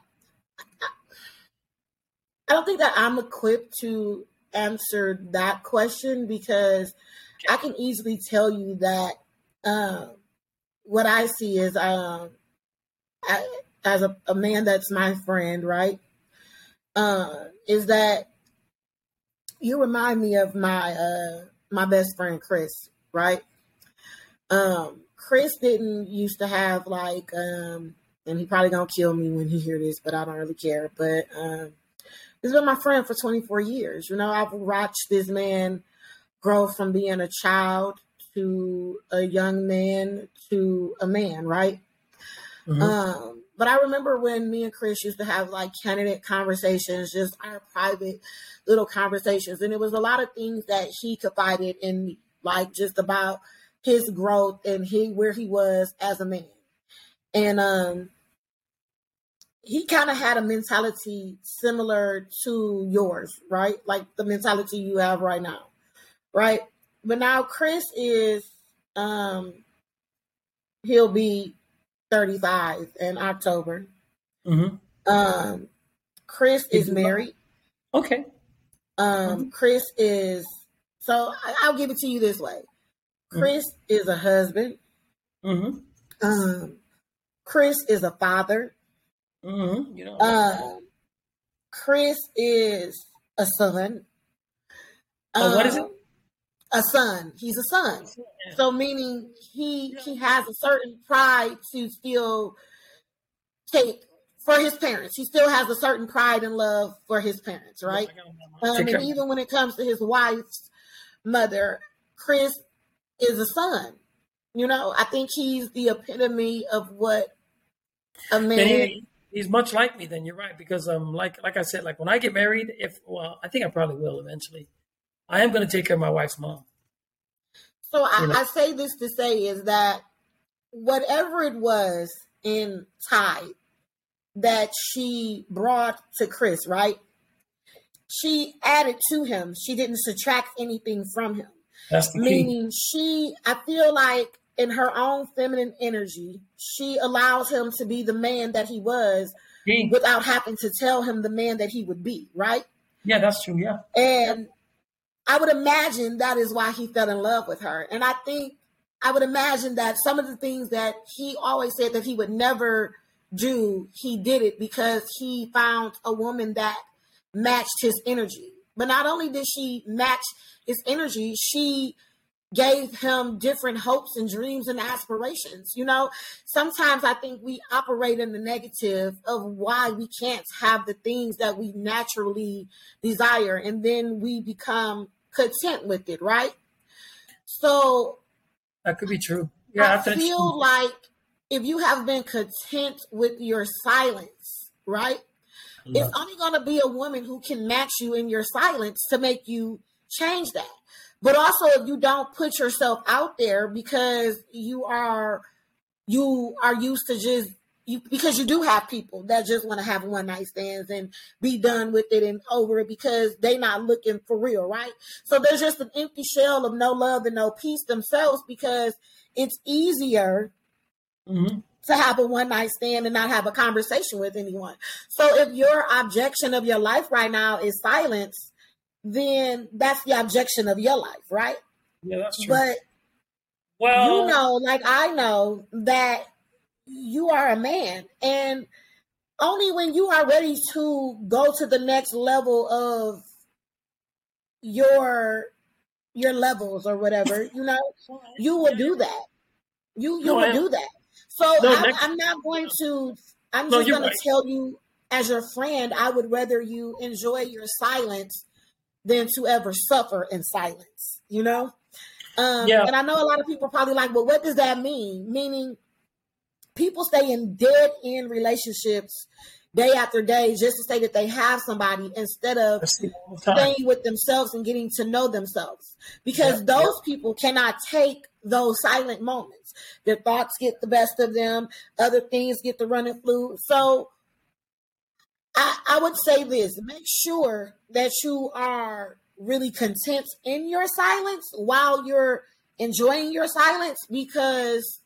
I don't think that I'm equipped to answer that question because I can easily tell you that um, what I see is um, I, as a, a, man that's my friend, right? Uh, is that you remind me of my uh, my best friend Chris, right? Um, Chris didn't used to have like, um, and he probably gonna kill me when he hear this, but I don't really care. But um, he's been my friend for 24 years. You know, I've watched this man grow from being a child to a young man to a man, right? Mm-hmm. Um, but I remember when me and Chris used to have like candidate conversations, just our private little conversations, and it was a lot of things that he confided in me, like just about his growth and he where he was as a man. And um he kind of had a mentality similar to yours, right? Like the mentality you have right now. Right? But now Chris is um he'll be 35 in October. Mm-hmm. Um Chris is married.
Okay.
Um mm-hmm. Chris is so I'll give it to you this way. Mm-hmm. Chris mm-hmm. is a husband. Mm-hmm. Um, Chris is a father. Mm-hmm. You know, um, Chris is a son.
Oh, what is it?
A son. He's a son. So meaning he he has a certain pride to still take for his parents. He still has a certain pride and love for his parents, right? Um, and even when it comes to his wife's mother, Chris is a son. You know, I think he's the epitome of what a man. He,
he's much like me. Then you're right because um, like like I said, like when I get married, if well, I think I probably will eventually. I am going to take care of my wife's mom.
So I, I say this to say is that whatever it was in Ty that she brought to Chris, right? She added to him. She didn't subtract anything from him.
That's the
Meaning she, I feel like in her own feminine energy, she allows him to be the man that he was key. without having to tell him the man that he would be, right?
Yeah, that's true. Yeah.
And I would imagine that is why he fell in love with her. And I think I would imagine that some of the things that he always said that he would never do, he did it because he found a woman that matched his energy. But not only did she match his energy, she gave him different hopes and dreams and aspirations. You know, sometimes I think we operate in the negative of why we can't have the things that we naturally desire, and then we become content with it, right? So
that could be true. Yeah,
I feel like if you have been content with your silence, right? It's only going to be a woman who can match you in your silence to make you change that. But also, if you don't put yourself out there because you are you are used to just you because you do have people that just want to have one night stands and be done with it and over it because they not looking for real, right? So there's just an empty shell of no love and no peace themselves because it's easier mm-hmm to have a one night stand and not have a conversation with anyone. So if your objection of your life right now is silence, then that's the objection of your life, right?
Yeah, that's true.
But well, you know, like I know that you are a man and only when you are ready to go to the next level of your your levels or whatever, (laughs) you know, you will do that. You you no, would do that. So no, I'm, next, I'm, not going to. I'm no, just going right. to tell you as your friend. I would rather you enjoy your silence than to ever suffer in silence. You know. Um, yeah. And I know a lot of people probably like, well, what does that mean? Meaning, people stay in dead end relationships day after day just to say that they have somebody instead of staying with themselves and getting to know themselves. Because yeah, those yeah. people cannot take those silent moments. Their thoughts get the best of them. Other things get the running flu. So I, I would say this. Make sure that you are really content in your silence while you're enjoying your silence because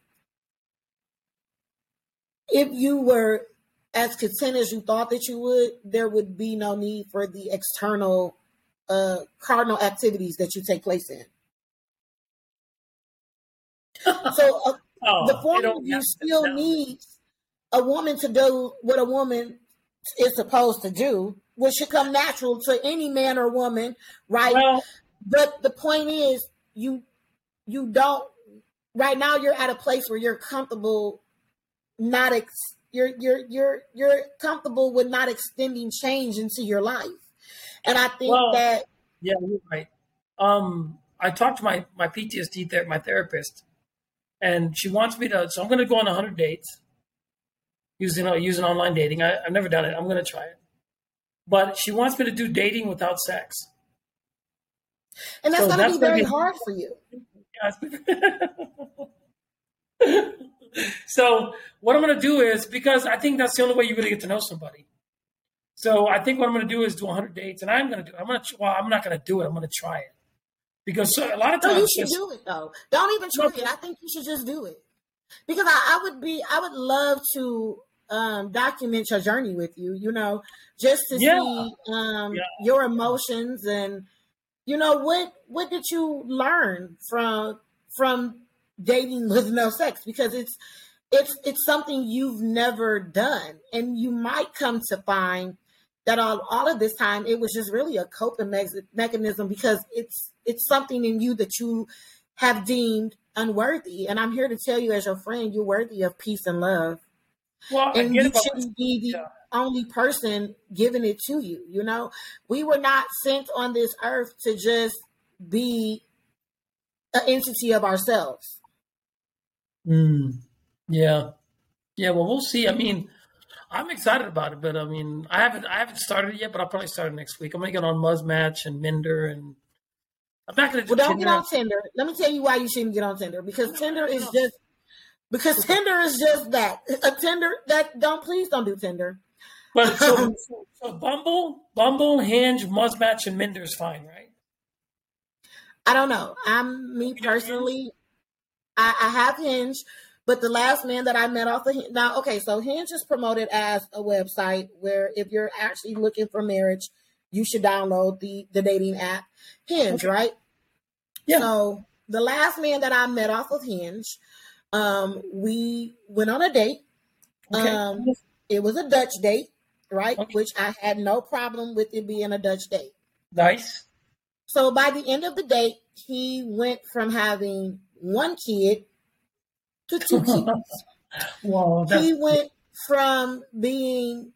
if you were as content as you thought that you would, there would be no need for the external uh, cardinal activities that you take place in. (laughs) so uh, oh, the form of you still needs a woman to do what a woman is supposed to do, which should come natural to any man or woman, right? Well, but the point is, you you don't. Right now, you're at a place where you're comfortable, not ex- you're you're you're you're comfortable with not extending change into your life. And I think well, that
yeah, you're right. Um, I talked to my my PTSD ther- my therapist, and she wants me to. So I'm going to go on 100 dates using uh, using online dating. I, have never done it. I'm going to try it, but she wants me to do dating without sex.
And that's so going to be very be, hard for you. (laughs) (laughs)
So what I'm going to do is because I think that's the only way you really get to know somebody. So I think what I'm going to do is do 100 dates, and I'm going to do. I'm going to. Well, I'm not going to do it. I'm going to try it because a lot of times
no, you should do it though. Don't even try it. I think you should just do it because I, I would be. I would love to um, document your journey with you. You know, just to yeah. see um, yeah. your emotions and you know what what did you learn from from dating with no sex because it's it's it's something you've never done. And you might come to find that all, all of this time it was just really a coping me- mechanism because it's it's something in you that you have deemed unworthy. And i'm here to tell you as your friend you're worthy of peace and love. Well, and you shouldn't be the yeah. only person giving it to you you know? We were not sent on this earth to just be an entity of ourselves
Mm, yeah, yeah. Well, we'll see. I mean, I'm excited about it, but I mean, I haven't I haven't started yet, but I'll probably start next week. I'm gonna get on Muzmatch and Minder, and
I'm not gonna. Do well, don't Tinder. get on Tinder. Let me tell you why you shouldn't get on Tinder because Tinder is just because Tinder is just that a Tinder that don't please don't do Tinder.
But (laughs) so, so Bumble, Bumble, Hinge, Muzmatch, and Minder is fine, right?
I don't know. I'm me personally. I, I have Hinge, but the last man that I met off of Hinge, now, okay, so Hinge is promoted as a website where if you're actually looking for marriage, you should download the the dating app Hinge, okay. right? Yeah. So the last man that I met off of Hinge, um, we went on a date. Okay. Um, it was a Dutch date, right? Okay. Which I had no problem with it being a Dutch date.
Nice.
So by the end of the date, he went from having one kid to two (laughs) kids. well, he went from being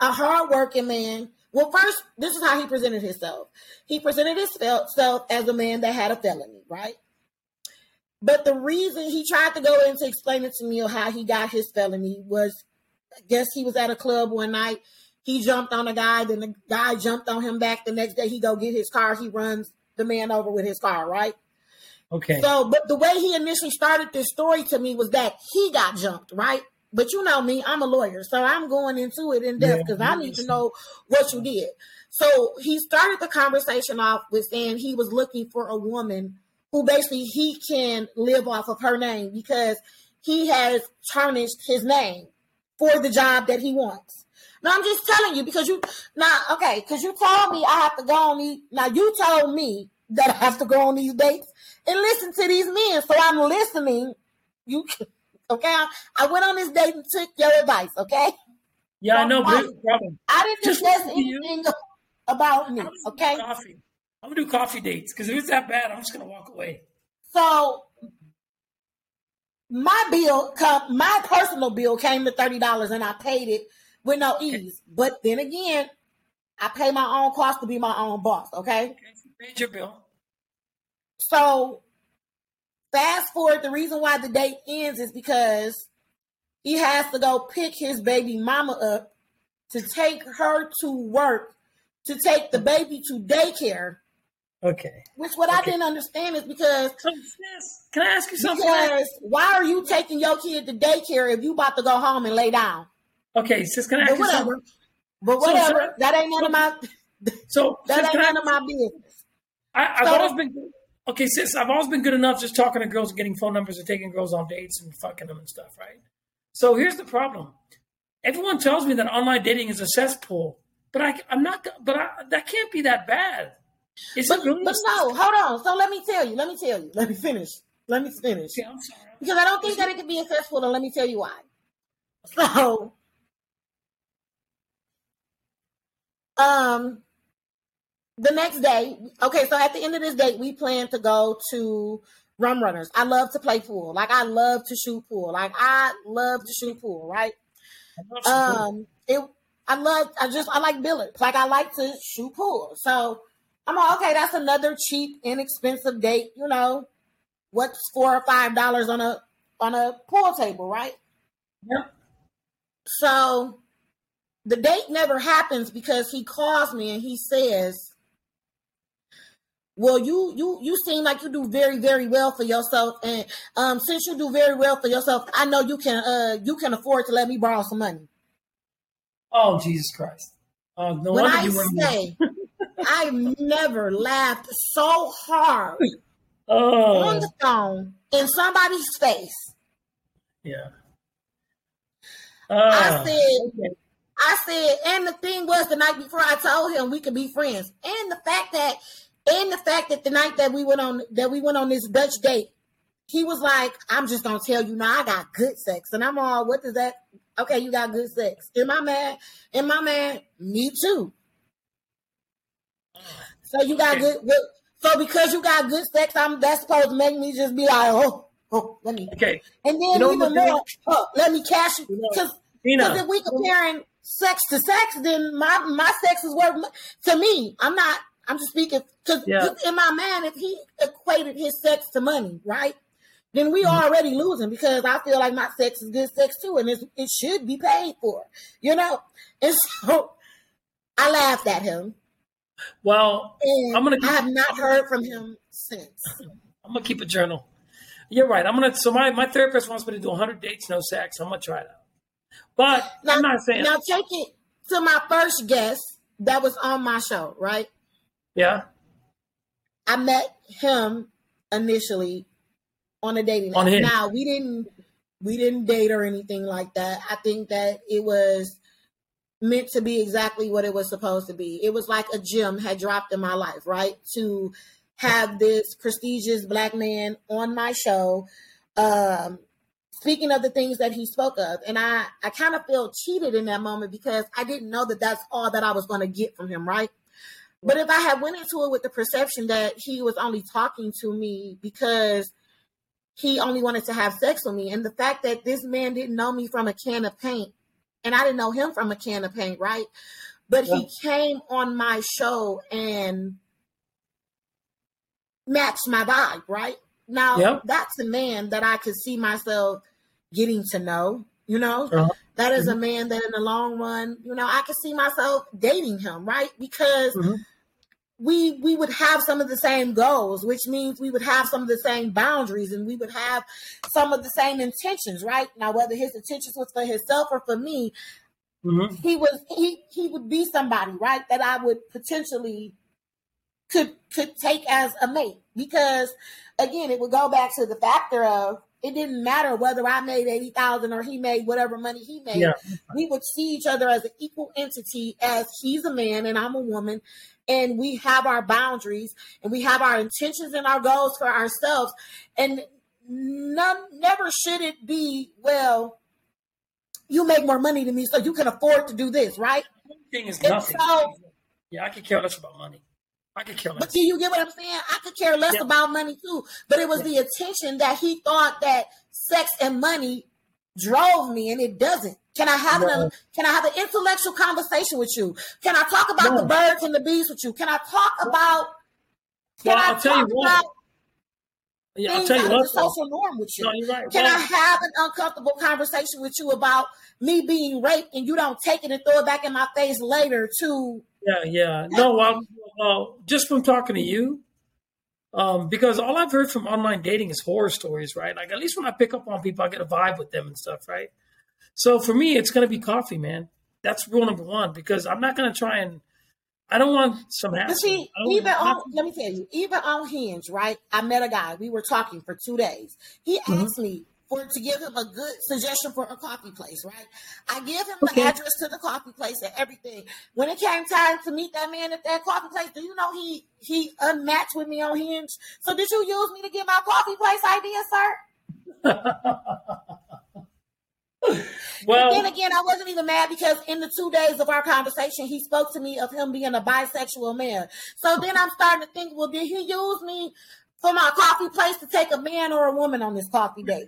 a hardworking man. Well, first, this is how he presented himself. He presented himself as a man that had a felony, right? But the reason he tried to go into explaining to me how he got his felony was, I guess he was at a club one night. He jumped on a guy, then the guy jumped on him back. The next day, he go get his car. He runs the man over with his car, right?
Okay.
So, but the way he initially started this story to me was that he got jumped, right? But you know me, I'm a lawyer, so I'm going into it in depth because yeah, I need to know what you did. So he started the conversation off with saying he was looking for a woman who basically he can live off of her name because he has tarnished his name for the job that he wants. Now I'm just telling you because you now okay because you told me I have to go on these. Now you told me that I have to go on these dates and listen to these men. So I'm listening. You okay? I went on this date and took your advice. Okay.
Yeah, so I know,
I, I didn't just anything you. about me. Okay.
I'm gonna do coffee dates because if it's that bad, I'm just gonna walk away.
So my bill, come, my personal bill came to thirty dollars, and I paid it with no ease. But then again, I pay my own cost to be my own boss. Okay,
Okay, so you paid your bill.
So fast forward. The reason why the date ends is because he has to go pick his baby mama up to take her to work to take the baby to daycare.
Okay.
Which what I didn't understand is because
So can I ask you something?
because why are you taking your kid to daycare if you about to go home and lay down?
Okay, sis, can I ask
But
you something?
whatever. But
So,
whatever.
sir-
that ain't none of my
So (laughs)
that
sis,
ain't
can I,
none of my business.
I, I've
so-
always been okay, sis. I've always been good enough just talking to girls and getting phone numbers and taking girls on dates and fucking them and stuff, right? So here's the problem. Everyone tells me that online dating is a cesspool, but I, I'm not. But I, that can't be that bad. Is
But,
really?
but no, hold on. So let me tell you. Let me tell you. Let me finish. Let me finish.
I'm sorry.
Because I don't think that it could be a cesspool, and let me tell you why. So, (laughs) um, the next day, okay, so at the end of this date, we plan to go to Rum Runners. I love to play pool. Like I love to shoot pool. Like I love to shoot pool, right?
I love.
Um, it. I love. I just. I like billiards. Like I like to shoot pool. So I'm like, okay. That's another cheap, inexpensive date. You know, what's four or five dollars on a on a pool table, right?
yeah.
So the date never happens because he calls me and he says, "Well, you you you seem like you do very very well for yourself, and um, since you do very well for yourself, I know you can uh you can afford to let me borrow some money."
Oh Jesus Christ! Oh, no
when I
you
say I've (laughs) never laughed so hard on
Oh,
the phone in somebody's face.
yeah.
I
Oh,
said, I said, and the thing was the night before I told him we could be friends, and the fact that, and the fact that the night that we went on that we went on this Dutch date, he was like, "I'm just gonna tell you now, I got good sex," and I'm all, "What does that? Okay, you got good sex. Am I mad? Am I mad? Me too. So you got good. so because you got good sex, I'm that's supposed to make me just be like, oh, oh, let me,
okay,
and then
You know
even more, oh, let me cash you
You know,
because if we comparing sex to sex, then my my sex is worth to me. I'm not. I'm just speaking because
Yeah.
in my mind, if he equated his sex to money, right? Then we
Mhm.
already losing because I feel like my sex is good sex too, and it's, it should be paid for, you know. And (laughs) so I laughed at him,
Well,
and
I'm gonna-
I have not heard from him since. (laughs)
I'm gonna keep a journal. You're right. I'm gonna. So my my therapist wants me to do 100 dates, no sex. I'm gonna try it out. But
Now,
I'm not saying.
now take it to my first guest that was on my show, right?
Yeah.
I met him initially on a dating
On
app.
Hinge.
Now we didn't we didn't date or anything like that. I think that it was meant to be exactly what it was supposed to be. It was like a gem had dropped in my life, right? To have this prestigious black man on my show, um, speaking of the things that he spoke of, and I I kind of felt cheated in that moment because I didn't know that that's all that I was going to get from him, right? But if I had went into it with the perception that he was only talking to me because he only wanted to have sex with me, and the fact that this man didn't know me from a can of paint, and I didn't know him from a can of paint, right? But he came on my show and matched my vibe, right? Now that's a man that I could see myself getting to know, you know?
Uh-huh.
That is a man that in the long run, you know, I could see myself dating him, right? Because
Mhm.
We we would have some of the same goals, which means we would have some of the same boundaries and we would have some of the same intentions, right? Now whether his intentions was for himself or for me,
hmm
he was he he would be somebody, right, that I would potentially could could take as a mate. Because again, it would go back to the factor of it didn't matter whether I made eighty thousand or he made whatever money he made.
Yeah.
We would see each other as an equal entity, as he's a man and I'm a woman, and we have our boundaries and we have our intentions and our goals for ourselves. And none never should it be, well, you make more money than me, so you can afford to do this, right?
Thing is nothing.
so
yeah, I could care less about money. I could care less.
But do you get what I'm saying? I could care less
Yeah.
about money too. But it was
Yeah.
the attention that he thought that sex and money drove me, and it doesn't. Can I have
No.
an can I have an intellectual conversation with you? Can I talk about
No.
the birds and the bees with you? Can I talk about can
Well,
I
I'll tell you
talk
what.
about
Yeah, I'll tell you what.
the social norm with you?
No, you're right.
Can I have an uncomfortable conversation with you about me being raped and you don't take it and throw it back in my face later to
Yeah, yeah. No, well, well, just from talking to you, um, because all I've heard from online dating is horror stories, right? Like at least when I pick up on people, I get a vibe with them and stuff, right? So for me, it's gonna be coffee, man. That's rule number one because I'm not gonna try and I don't want some hassle.
see, even on let me tell you, even on Hinge, right? I met a guy. We were talking for two days. He
Mhm.
asked me to give him a good suggestion for a coffee place, right? I give him the address to the coffee place and everything. When it came time to meet that man at that coffee place, do you know he he unmatched with me on Hinge? So did you use me to get my coffee place idea, sir? (laughs)
well,
then again, I wasn't even mad because in the two days of our conversation, he spoke to me of him being a bisexual man. So then I'm starting to think, well, did he use me for my coffee place to take a man or a woman on this coffee date?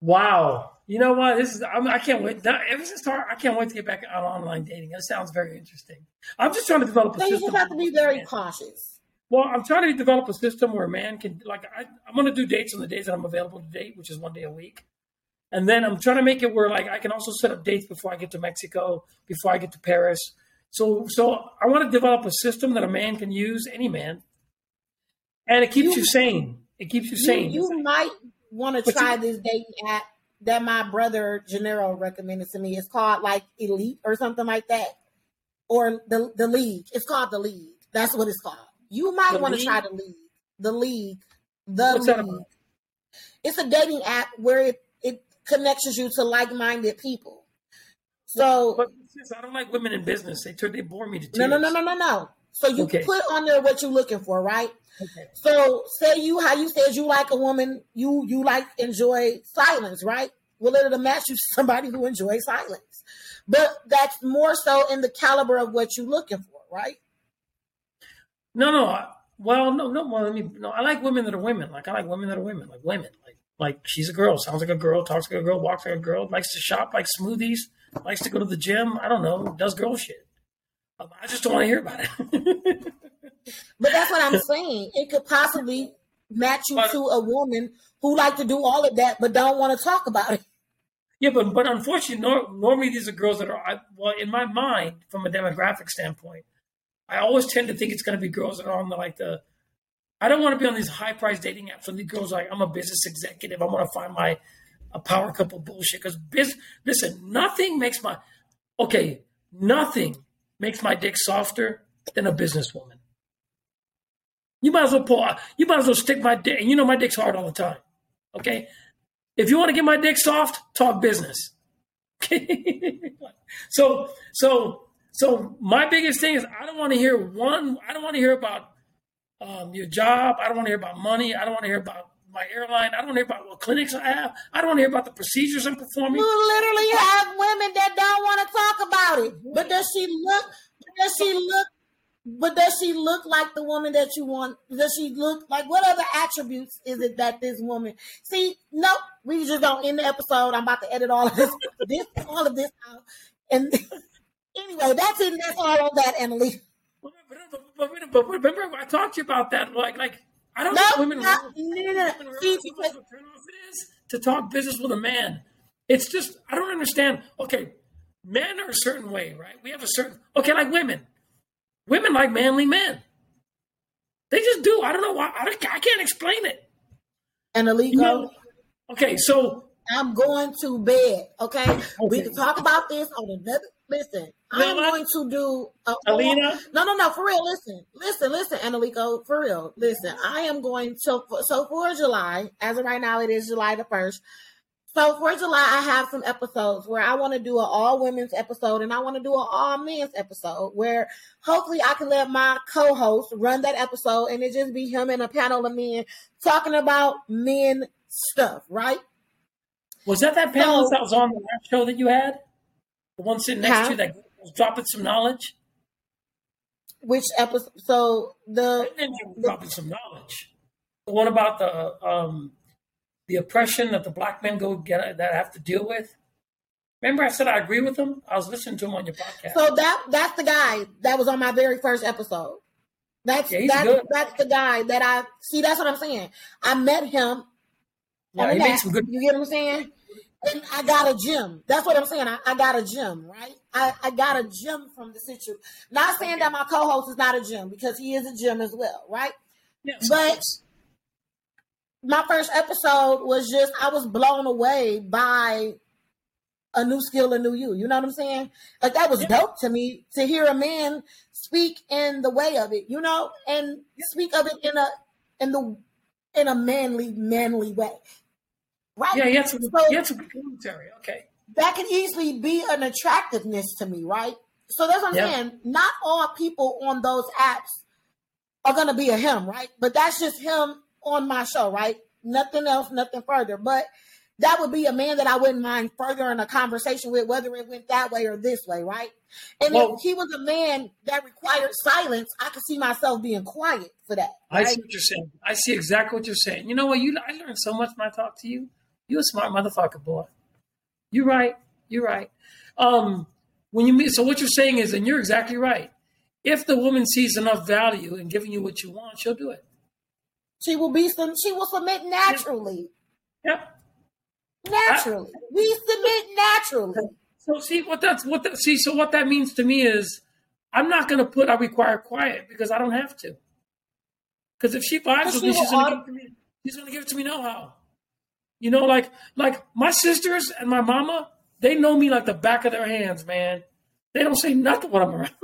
Wow. You know what? This is I'm, I can't wait. That, ever since start, I can't wait to get back on online dating. That sounds very interesting. I'm just trying to develop a
So you
system.
just have to be very cautious.
Well, I'm trying to develop a system where a man can like I, I'm going to do dates on the days that I'm available to date, which is one day a week, and then I'm trying to make it where like I can also set up dates before I get to Mexico, before I get to Paris. So, so I want to develop a system that a man can use, any man, and it keeps
You-
you, sane. It keeps you
You,
sane.
you might want to
But you-
try this dating app that my brother Gennaro recommended to me. It's called like Elite or something like that, or the the League. It's called the League. That's what it's called. You might want to try the League. The League. The
What's
League. It's a dating app where it, it connects you to like minded people. So
but I don't like women in business. They they bore me to tears.
no no no no no no. So you
Okay.
put on there what you're looking for, right?
Okay.
So say you how you said you like a woman, you you like enjoy silence, right? Well, it'll match you to (laughs) somebody who enjoys silence. But that's more so in the caliber of what you're looking for, right?
No, no. I, well, no, no. Well, I mean, no. I like women that are women. Like I like women that are women. Like women. Like like she's a girl. Sounds like a girl. Talks like a girl. Walks like a girl. Likes to shop. Likes smoothies. Likes to go to the gym. I don't know. Does girl shit. Um, I just don't want to hear about it. (laughs)
But that's what I'm saying. It could possibly match you
But-
to a woman who like to do all of that but don't want to talk about it.
yeah, but but unfortunately, nor, normally these are girls that are. I, well, in my mind, from a demographic standpoint, I always tend to think it's going to be girls that are on the like the. I don't want to be on these high price dating apps. And these girls are like, I'm a business executive. I want to find my a power couple bullshit. Because biz, listen, nothing makes my okay, nothing makes my dick softer than a businesswoman. You might as well pull. You might as well stick my dick. And you know my dick's hard all the time. Okay, if you want to get my dick soft, talk business. Okay. (laughs) so so so my biggest thing is I don't want to hear one. I don't want to hear about um, your job. I don't want to hear about money. I don't want to hear about my airline. I don't hear about what clinics I have. I don't want to hear about the procedures I'm performing.
You literally have women that don't want to talk about it. But does she look? Does she look? But does she look like the woman that you want? Does she look like what other attributes is it that this woman? See, no, we just don't end the episode. I'm about to edit all of this, this all of this out. And (laughs) anyway, that's it. That's all on that, Emily.
But, but, but, but remember, I talked to you about that. Like, like I don't
No,
think women.
no, no, no, no.
women
See,
realize how much turnoff it is to talk business with a man. It's just I don't understand. Okay, men are a certain way, right? We have a certain okay, like women. Women like manly men. They just do. I don't know why. I, don't, I can't explain it.
And Alico,
You know? Okay, so
I'm going to bed. Okay, we can talk about this on another. Listen, I'm going to do. A,
Alina,
No, no, no, for real. Listen, listen, listen, Eneliko, for real. Listen, I am going to, so for July, as of right now, it is July the 1st. So for July, I have some episodes where I want to do an all women's episode and I want to do an all men's episode where hopefully I can let my co host run that episode and it just be him and a panel of men talking about men stuff, right?
was that that panel
So-
that was on the last show that you had? The one sitting next
Huh?
to you that was dropping some knowledge.
which episode? So the
And then you're dropping some knowledge. The one about the um, the oppression that the black men go get that have to deal with. Remember, I said I agree with him. I was listening to him on your podcast.
so that that's the guy that was on my very first episode. That's
Yeah,
that's that's the guy that I see. That's what I'm saying. I met him
yeah, he makes some good.
You get what I'm saying? And I got a gym. That's what I'm saying. I, I got a gym, right? I, I got a gym from the situation. Not saying that my co-host is not a gym because he is a gym as well, right?
Yes,
But my first episode was just I was blown away by a new skill, a new you. You know what I'm saying? Like that was
Yeah.
dope to me to hear a man speak in the way of it, you know, and speak of it in a in the in a manly, manly way. Right?
yeah, had some.
So-
he had some good commentary. Okay.
that can easily be an attractiveness to me, right? So that's what I'm
Yeah.
saying. Not all people on those apps are gonna be a him, right? But that's just him on my show, right? Nothing else, nothing further. But that would be a man that I wouldn't mind furthering a conversation with, whether it went that way or this way, right? And
Well-
if he was a man that required silence, I could see myself being quiet for that.
I see what you're saying. I see exactly what you're saying. You know what? You I learned so much when I talk to you. You a smart motherfucker, boy. You're right. You're right. Um, when you meet, so what you're saying is, and you're exactly right. If the woman sees enough value in giving you what you want, she'll do it.
She will be some. She will submit naturally.
Yep.
Naturally, we submit naturally.
So see what that's what that see. So what that means to me is, I'm not going to put I require quiet because I don't have to. Because if she vibes with
she
me, she's going to give it to me. She's going to give it to me no how. You know, like like my sisters and my mama, they know me like the back of their hands, man. They don't say nothing when I'm around.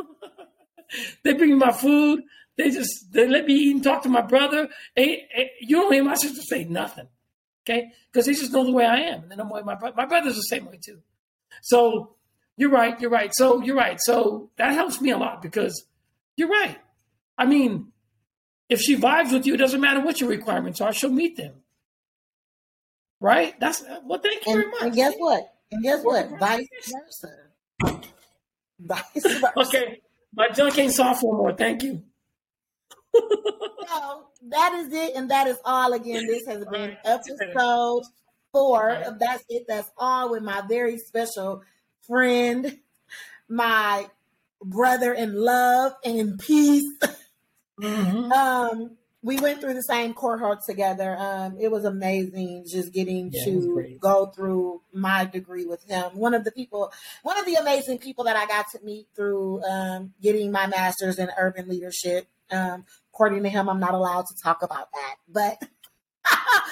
(laughs) they bring me my food. They just they let me eat and talk to my brother. Ain't- you don't hear my sister say nothing, okay? Because they just know the way I am, and then I'm way my my brother's the same way too. So you're right. You're right. So you're right. So that helps me a lot because you're right. I mean, if she vibes with you, it doesn't matter what your requirements are. She'll meet them. Right? That's well. Thank you
And,
very much.
and guess what? And guess what? Vice versa. Vice (laughs) versa.
Okay, my junk ain't soft no more. Thank you.
So that is it, and that is all. Again, this has (laughs) been episode four That's It, That's All with my very special friend, my brother in love and in peace.
Mhm. (laughs)
Um, we went through the same cohort together. Um, it was amazing just getting
Yeah,
to go through my degree with him. One of the people, one of the amazing people that I got to meet through um, getting my master's in urban leadership. Um, according to him, I'm not allowed to talk about that, but (laughs)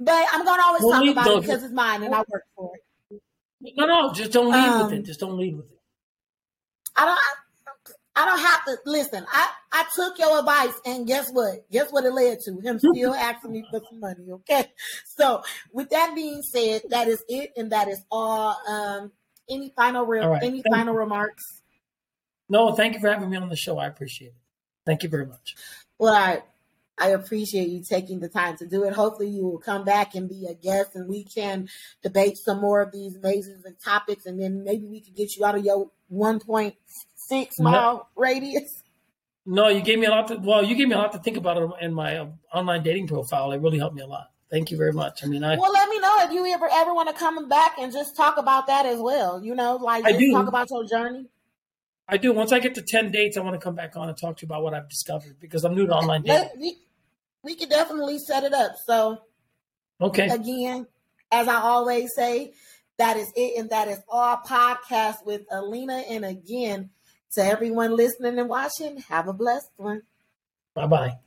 but I'm gonna always talk about it because it's mine and I work for it.
No, no, just don't lead
Um,
with it. Just don't lead with it.
I don't. I, I don't have to listen. I I took your advice, and guess what? Guess what it led to? Him still (laughs) asking me for some money. Okay. So with that being said, that is it, and that is all. Um, any final re-
right.
any
Thank
final remarks?
No, thank you for having me on the show. I appreciate it. Thank you very much.
Well, I I appreciate you taking the time to do it. Hopefully, you will come back and be a guest, and we can debate some more of these amazing topics, and then maybe we can get you out of your one point six
No.
mile radius.
No, you gave me a lot. To, well, you gave me a lot to think about in my uh, online dating profile. It really helped me a lot. Thank you very much. I mean, I
Well, let me know if you ever ever want to come back and just talk about that as well. You know, like
I do.
talk about your journey.
I do. Once I get to ten dates, I want to come back on and talk to you about what I've discovered because I'm new to online dating.
We we could definitely set it up. So
Okay.
again, as I always say, that is it, and that is our podcast with Alina. And again, to everyone listening and watching, have a blessed one.
Bye bye.